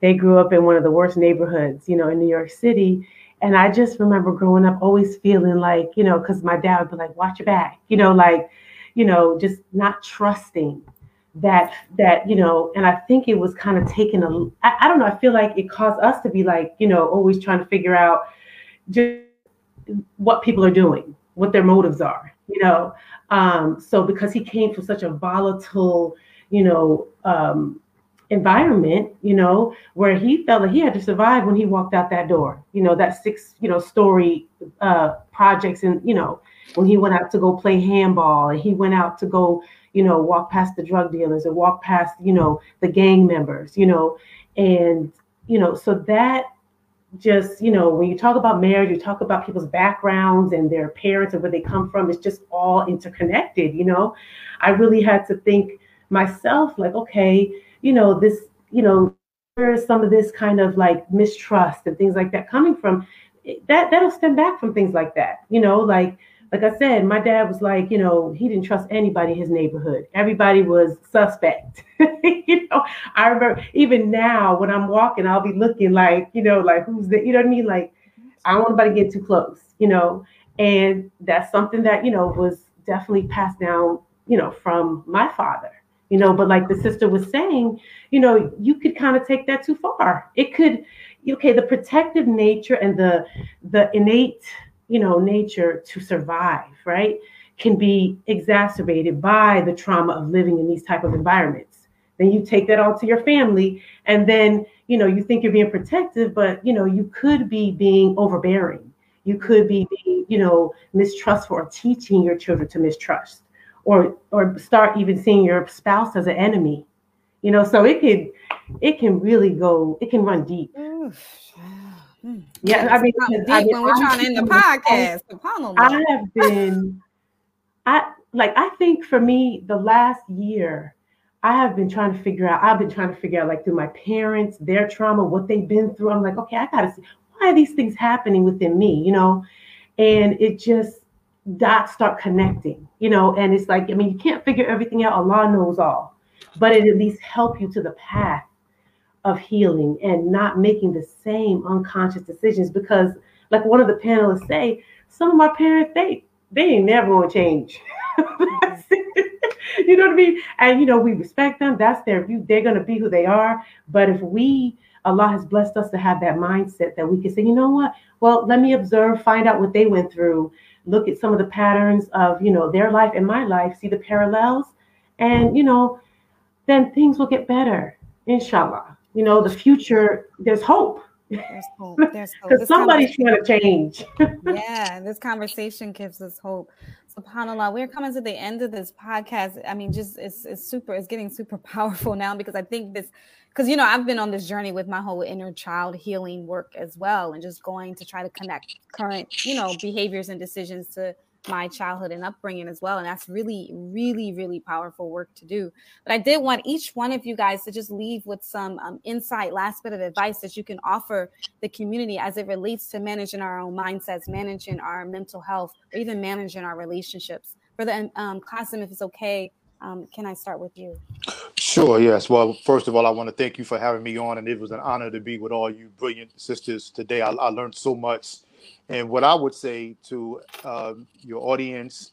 they grew up in one of the worst neighborhoods, you know, in New York City. And I just remember growing up always feeling like, you know, because my dad would be like, watch your back, you know, like, you know, just not trusting that that you know and i think it was kind of taken a I, I don't know i feel like it caused us to be like you know always trying to figure out just what people are doing what their motives are you know? Um so because he came from such a volatile you know um environment you know where he felt like he had to survive when he walked out that door you know that six you know story uh projects and you know when he went out to go play handball and he went out to go you know, walk past the drug dealers and walk past, you know, the gang members, you know, and, you know, so that just, you know, when you talk about marriage, you talk about people's backgrounds and their parents and where they come from, it's just all interconnected, you know. I really had to think myself, like, okay, you know, this, you know, where is some of this kind of like mistrust and things like that coming from? That that'll stem back from things like that, you know, like like I said, my dad was like, you know, he didn't trust anybody in his neighborhood. Everybody was suspect. you know, I remember even now when I'm walking, I'll be looking like, you know, like who's the, you know what I mean? Like, I don't want anybody to get too close, you know. And that's something that, you know, was definitely passed down, you know, from my father, you know. But like the sister was saying, you know, you could kind of take that too far. It could, okay, the protective nature and the the innate you know nature to survive right can be exacerbated by the trauma of living in these type of environments. Then you take that all to your family and then you know you think you're being protective but you know you could be being overbearing. You could be being you know mistrustful or teaching your children to mistrust or or start even seeing your spouse as an enemy. You know so it could it can really go it can run deep.
Hmm. Yeah, I mean, deep I mean, when we're trying to end the podcast.
I have been, I like, I think for me, the last year, I have been trying to figure out. I've been trying to figure out, like, through my parents, their trauma, what they've been through. I'm like, okay, I gotta see why are these things happening within me, you know? And it just dots start connecting, you know. And it's like, I mean, you can't figure everything out. Allah knows all, but it at least help you to the path of healing and not making the same unconscious decisions because like one of the panelists say some of my parents they they ain't never gonna change. You know what i mean? And you know we respect them. That's their view. They're gonna be who they are. But if we allah has blessed us to have that mindset that we can say you know what? Well let me observe find out what they went through look at some of the patterns of you know their life and my life see the parallels and you know then things will get better inshallah you know, the future, there's hope. There's hope. There's hope. Because somebody's trying to change.
yeah, this conversation gives us hope. SubhanAllah, we're coming to the end of this podcast. I mean, just it's, it's super, it's getting super powerful now because I think this, because you know, I've been on this journey with my whole inner child healing work as well, and just going to try to connect current, you know, behaviors and decisions to my childhood and upbringing as well. And that's really, really, really powerful work to do. But I did want each one of you guys to just leave with some um, insight, last bit of advice that you can offer the community as it relates to managing our own mindsets, managing our mental health, or even managing our relationships. For the um, if it's okay, um, can I start with you?
Sure, yes. Well, first of all, I want to thank you for having me on, and it was an honor to be with all you brilliant sisters today. I, I learned so much and what I would say to uh, your audience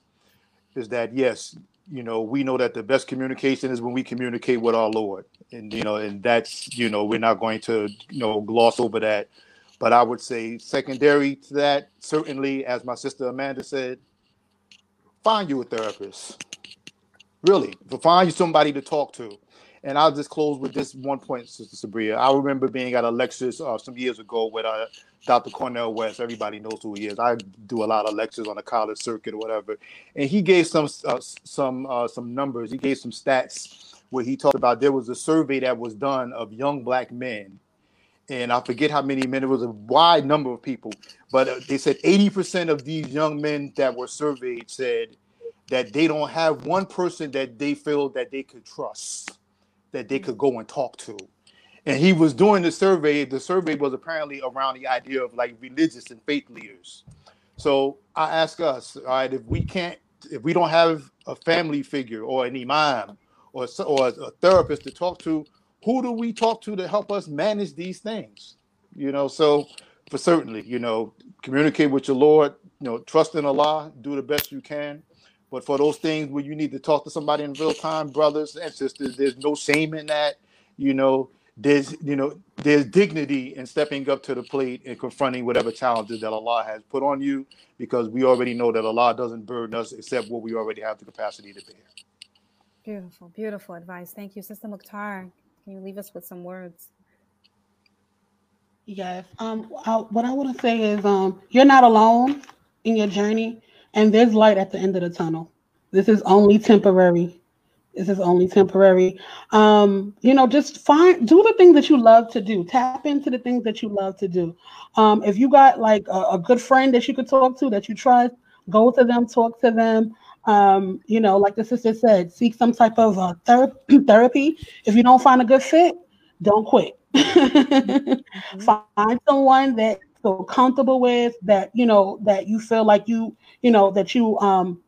is that yes, you know, we know that the best communication is when we communicate with our Lord, and you know, and that's you know, we're not going to you know gloss over that. But I would say secondary to that, certainly, as my sister Amanda said, find you a therapist. Really, find you somebody to talk to. And I'll just close with this one point, Sister Sabria. I remember being at a lecture uh, some years ago with uh, Dr. Cornel West. Everybody knows who he is. I do a lot of lectures on the college circuit or whatever. And he gave some uh, some uh, some numbers. He gave some stats where he talked about there was a survey that was done of young black men. And I forget how many men, it was a wide number of people, but uh, they said 80% of these young men that were surveyed said that they don't have one person that they feel that they could trust that they could go and talk to. And he was doing the survey. The survey was apparently around the idea of like religious and faith leaders. So I ask us, all right, if we can't, if we don't have a family figure or an imam or, or a therapist to talk to, who do we talk to to help us manage these things? You know, so for certainly, you know, communicate with your Lord, you know, trust in Allah, do the best you can. But for those things where you need to talk to somebody in real time, brothers and sisters, there's no shame in that. You know, there's you know there's dignity in stepping up to the plate and confronting whatever challenges that Allah has put on you, because we already know that Allah doesn't burden us except what we already have the capacity to bear.
Beautiful, beautiful advice. Thank you, Sister Mukhtar. Can you leave us with some words?
Yes. Um. I, what I want to say is, um, you're not alone in your journey, and there's light at the end of the tunnel. This is only temporary. This is only temporary. Um, you know, just find do the things that you love to do. Tap into the things that you love to do. Um, if you got like a, a good friend that you could talk to that you trust, go to them, talk to them. Um, you know, like the sister said, seek some type of uh, ther- therapy. If you don't find a good fit, don't quit. mm-hmm. Find someone that feel comfortable with, that you know, that you feel like you, you know, that you um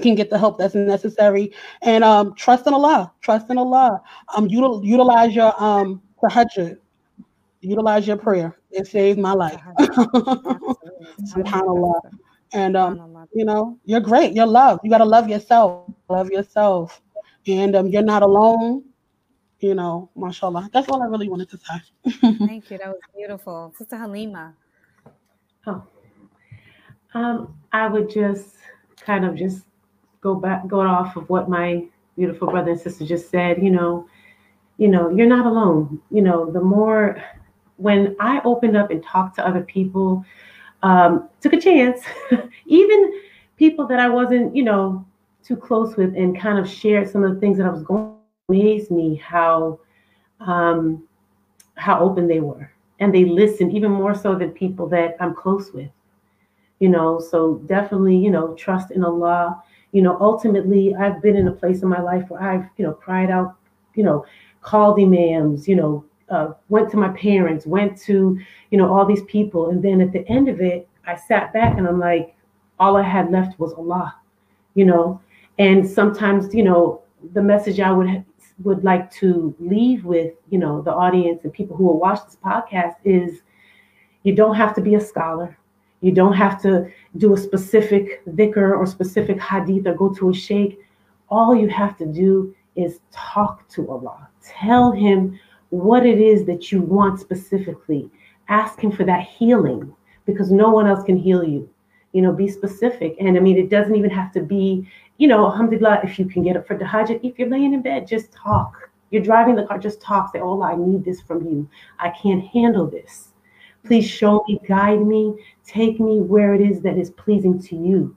can get the help that's necessary and um, trust in Allah. Trust in Allah. Um, util- utilize your um tahajjud. Utilize your prayer. It saved my life. SubhanAllah. And um, you know, you're great. You're loved. You gotta love yourself. Love yourself. And um, you're not alone. You know, mashallah. That's all I really wanted to say.
Thank you. That was beautiful. Sister Halima.
Oh. Um, I would just kind of just go back going off of what my beautiful brother and sister just said, you know, you know, you're not alone. You know, the more when I opened up and talked to other people, um, took a chance, even people that I wasn't, you know, too close with, and kind of shared some of the things that I was going. Amazed me how um, how open they were, and they listened even more so than people that I'm close with. You know, so definitely, you know, trust in Allah you know, ultimately, I've been in a place in my life where I've, you know, cried out, you know, called imams, you know, uh, went to my parents, went to, you know, all these people. And then at the end of it, I sat back and I'm like, all I had left was Allah, you know. And sometimes, you know, the message I would would like to leave with, you know, the audience and people who will watch this podcast is you don't have to be a scholar. You don't have to do a specific dhikr or specific hadith or go to a sheikh. All you have to do is talk to Allah. Tell him what it is that you want specifically. Ask him for that healing because no one else can heal you. You know, be specific. And I mean, it doesn't even have to be, you know, alhamdulillah, if you can get up for the hajj, if you're laying in bed, just talk. You're driving the car, just talk. Say, oh, I need this from you. I can't handle this. Please show me, guide me, take me where it is that is pleasing to you.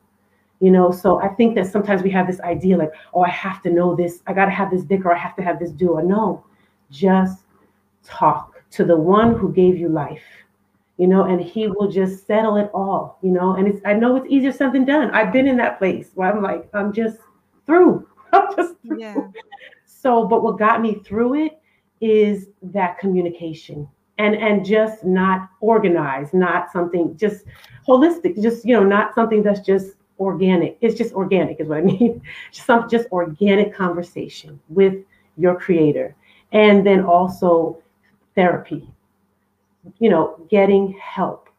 You know, so I think that sometimes we have this idea like, oh, I have to know this, I got to have this dhikr or I have to have this do. Or No, just talk to the one who gave you life, you know, and he will just settle it all, you know. And it's, I know it's easier said than done. I've been in that place where I'm like, I'm just through. I'm just through. Yeah. So, but what got me through it is that communication and and just not organized not something just holistic just you know not something that's just organic it's just organic is what i mean just some just organic conversation with your creator and then also therapy you know getting help.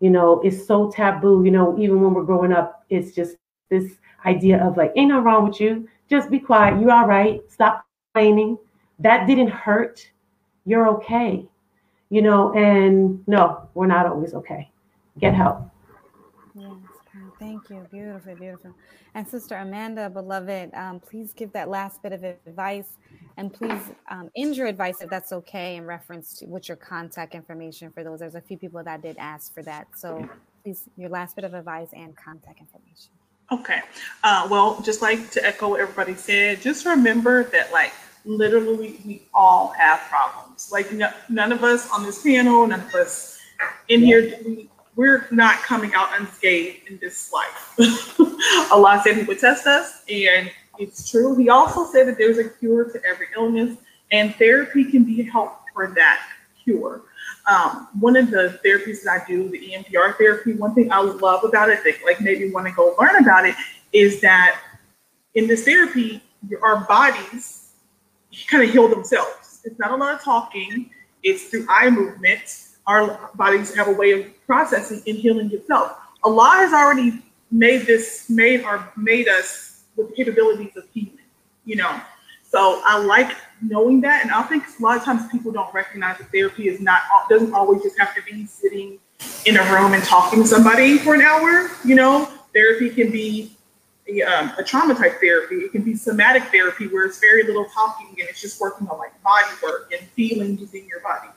You know it's so taboo. You know even when we're growing up it's just this idea of like ain't nothing wrong with you. Just be quiet. You're all right. Stop complaining. That didn't hurt. You're okay. You know, and no, we're not always okay. Get help.
Yes, thank you. Beautiful, beautiful. And Sister Amanda, beloved, um, please give that last bit of advice and please um, end your advice if that's okay in reference to what's your contact information for those. There's a few people that did ask for that. So please, your last bit of advice and contact information.
Okay. Uh, well, just like to echo what everybody said, just remember that, like, literally we all have problems. Like no, none of us on this panel, none of us in here, we, we're not coming out unscathed in this life. Allah said He would test us, and it's true. He also said that there's a cure to every illness, and therapy can be help for that cure. Um, one of the therapies that I do, the EMDR therapy, one thing I love about it, that like maybe want to go learn about it, is that in this therapy, our bodies kind of heal themselves. It's not a lot of talking. It's through eye movement. Our bodies have a way of processing and healing itself. Allah has already made this, made or made us with the capabilities of healing, you know. So I like knowing that, and I think a lot of times people don't recognize that therapy is not doesn't always just have to be sitting in a room and talking to somebody for an hour. You know, therapy can be a, um, a trauma type therapy. It can be somatic therapy where it's very little talking and it's just working on like body work and feelings within your body.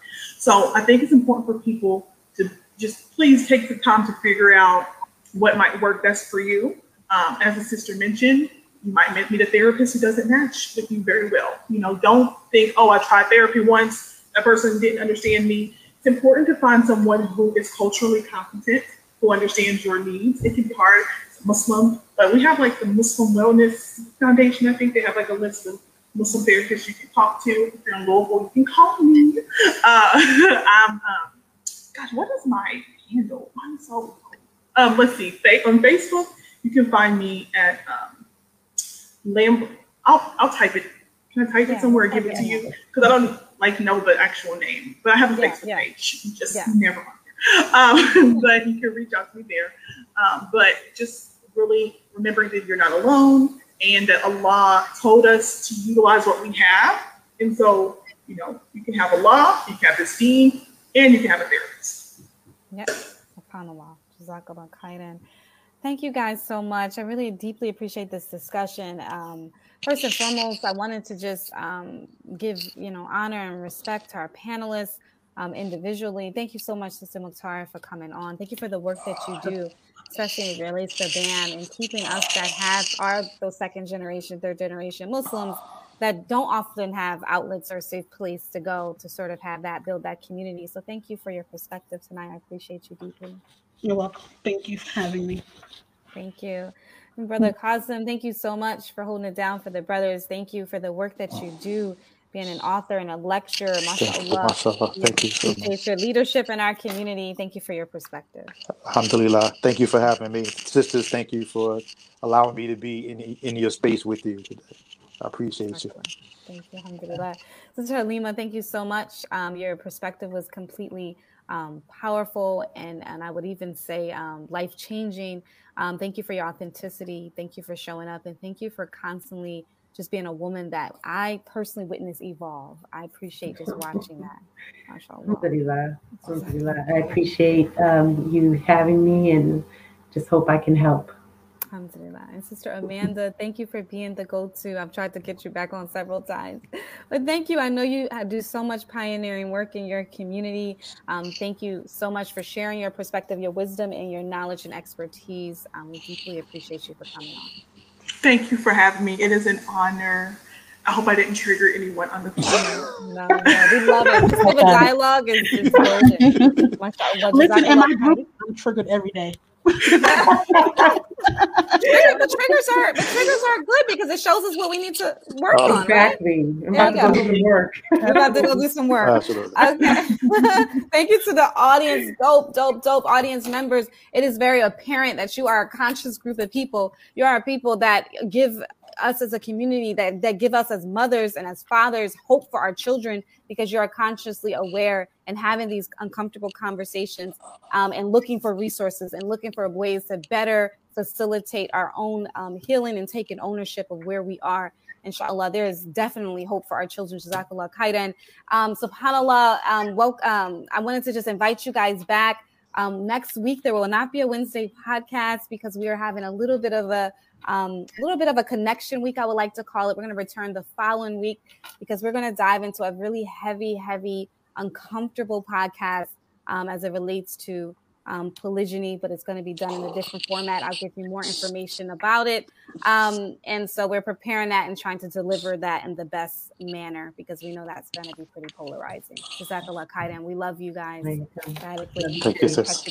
So I think it's important for people to just please take the time to figure out what might work best for you. Um, as the sister mentioned, you might meet a therapist who doesn't match with you very well. You know, don't think, oh, I tried therapy once, that person didn't understand me. It's important to find someone who is culturally competent, who understands your needs. It can be hard, Muslim, but we have like the Muslim Wellness Foundation. I think they have like a list of Muslim therapists you can talk to. If you're in Louisville, you can call me. Uh, I'm, um, gosh, what is my handle? I'm so, um, let's see, on Facebook, you can find me at um, Lamb. I'll I'll type it. Can I type yeah, it somewhere and give it to you? Because I don't like know the actual name, but I have a yeah, Facebook yeah. page. Just never on Um, but you can reach out to me there. Um, but just really remembering that you're not alone and that Allah told us to utilize what we have. And so, you know, you can have Allah, you can have this team, and you can have a therapist.
Yep. SubhanAllah. Jazakallah khairan. Thank you guys so much. I really deeply appreciate this discussion. Um, first and foremost, I wanted to just um, give you know honor and respect to our panelists um, individually. Thank you so much, Sister Mukhtar, for coming on. Thank you for the work that you do, especially as it relates to BAN and keeping us that have are those second generation, third generation Muslims that don't often have outlets or safe place to go to sort of have that build that community. So thank you for your perspective tonight. I appreciate you deeply.
You're welcome. Thank you for having me.
Thank you. And Brother Qasim, thank you so much for holding it down for the brothers. Thank you for the work that you do, being an author and a lecturer. MashaAllah.
MashaAllah. Thank you so much.
your leadership in our community. Thank you for your perspective.
Alhamdulillah. Thank you for having me. Sisters, thank you for allowing me to be in, in your space with you today. I appreciate you.
Thank you. Alhamdulillah. Sister Halima, thank you so much. Um, your perspective was completely um, powerful and, and I would even say um, life changing. Um, thank you for your authenticity. Thank you for showing up. And thank you for constantly just being a woman that I personally witness evolve. I appreciate just watching that.
Alhamdulillah. Alhamdulillah. I appreciate um, you having me and just hope I can help.
Alhamdulillah. And Sister Amanda, thank you for being the go to. I've tried to get you back on several times, but thank you. I know you do so much pioneering work in your community. Um, thank you so much for sharing your perspective, your wisdom, and your knowledge and expertise. Um, we deeply appreciate you for coming on.
Thank you for having me. It is an honor. I hope I didn't trigger anyone on the phone.
no, no, we love it. Just the dialogue is, is
gorgeous. Listen, in my group, I'm triggered every day
the triggers are the triggers are good because it shows us what we need to work oh, on.
Exactly. Right? I'm about to go do some work.
I'm about to go do some work. Absolutely. Okay. Thank you to the audience, dope, dope, dope audience members. It is very apparent that you are a conscious group of people. You are people that give us as a community that, that give us as mothers and as fathers hope for our children because you are consciously aware and having these uncomfortable conversations um, and looking for resources and looking for ways to better facilitate our own um, healing and taking ownership of where we are. Inshallah there is definitely hope for our children. Jazakallah khairan. Um, subhanallah um, woke, um, i wanted to just invite you guys back. Um, next week there will not be a wednesday podcast because we are having a little bit of a um, little bit of a connection week, I would like to call it. We're going to return the following week because we're going to dive into a really heavy, heavy, uncomfortable podcast um, as it relates to um, polygyny, but it's going to be done in a different format. I'll give you more information about it. Um, and so we're preparing that and trying to deliver that in the best manner because we know that's going to be pretty polarizing. Jazakallah khairan. We love you guys.
Thank you, sis.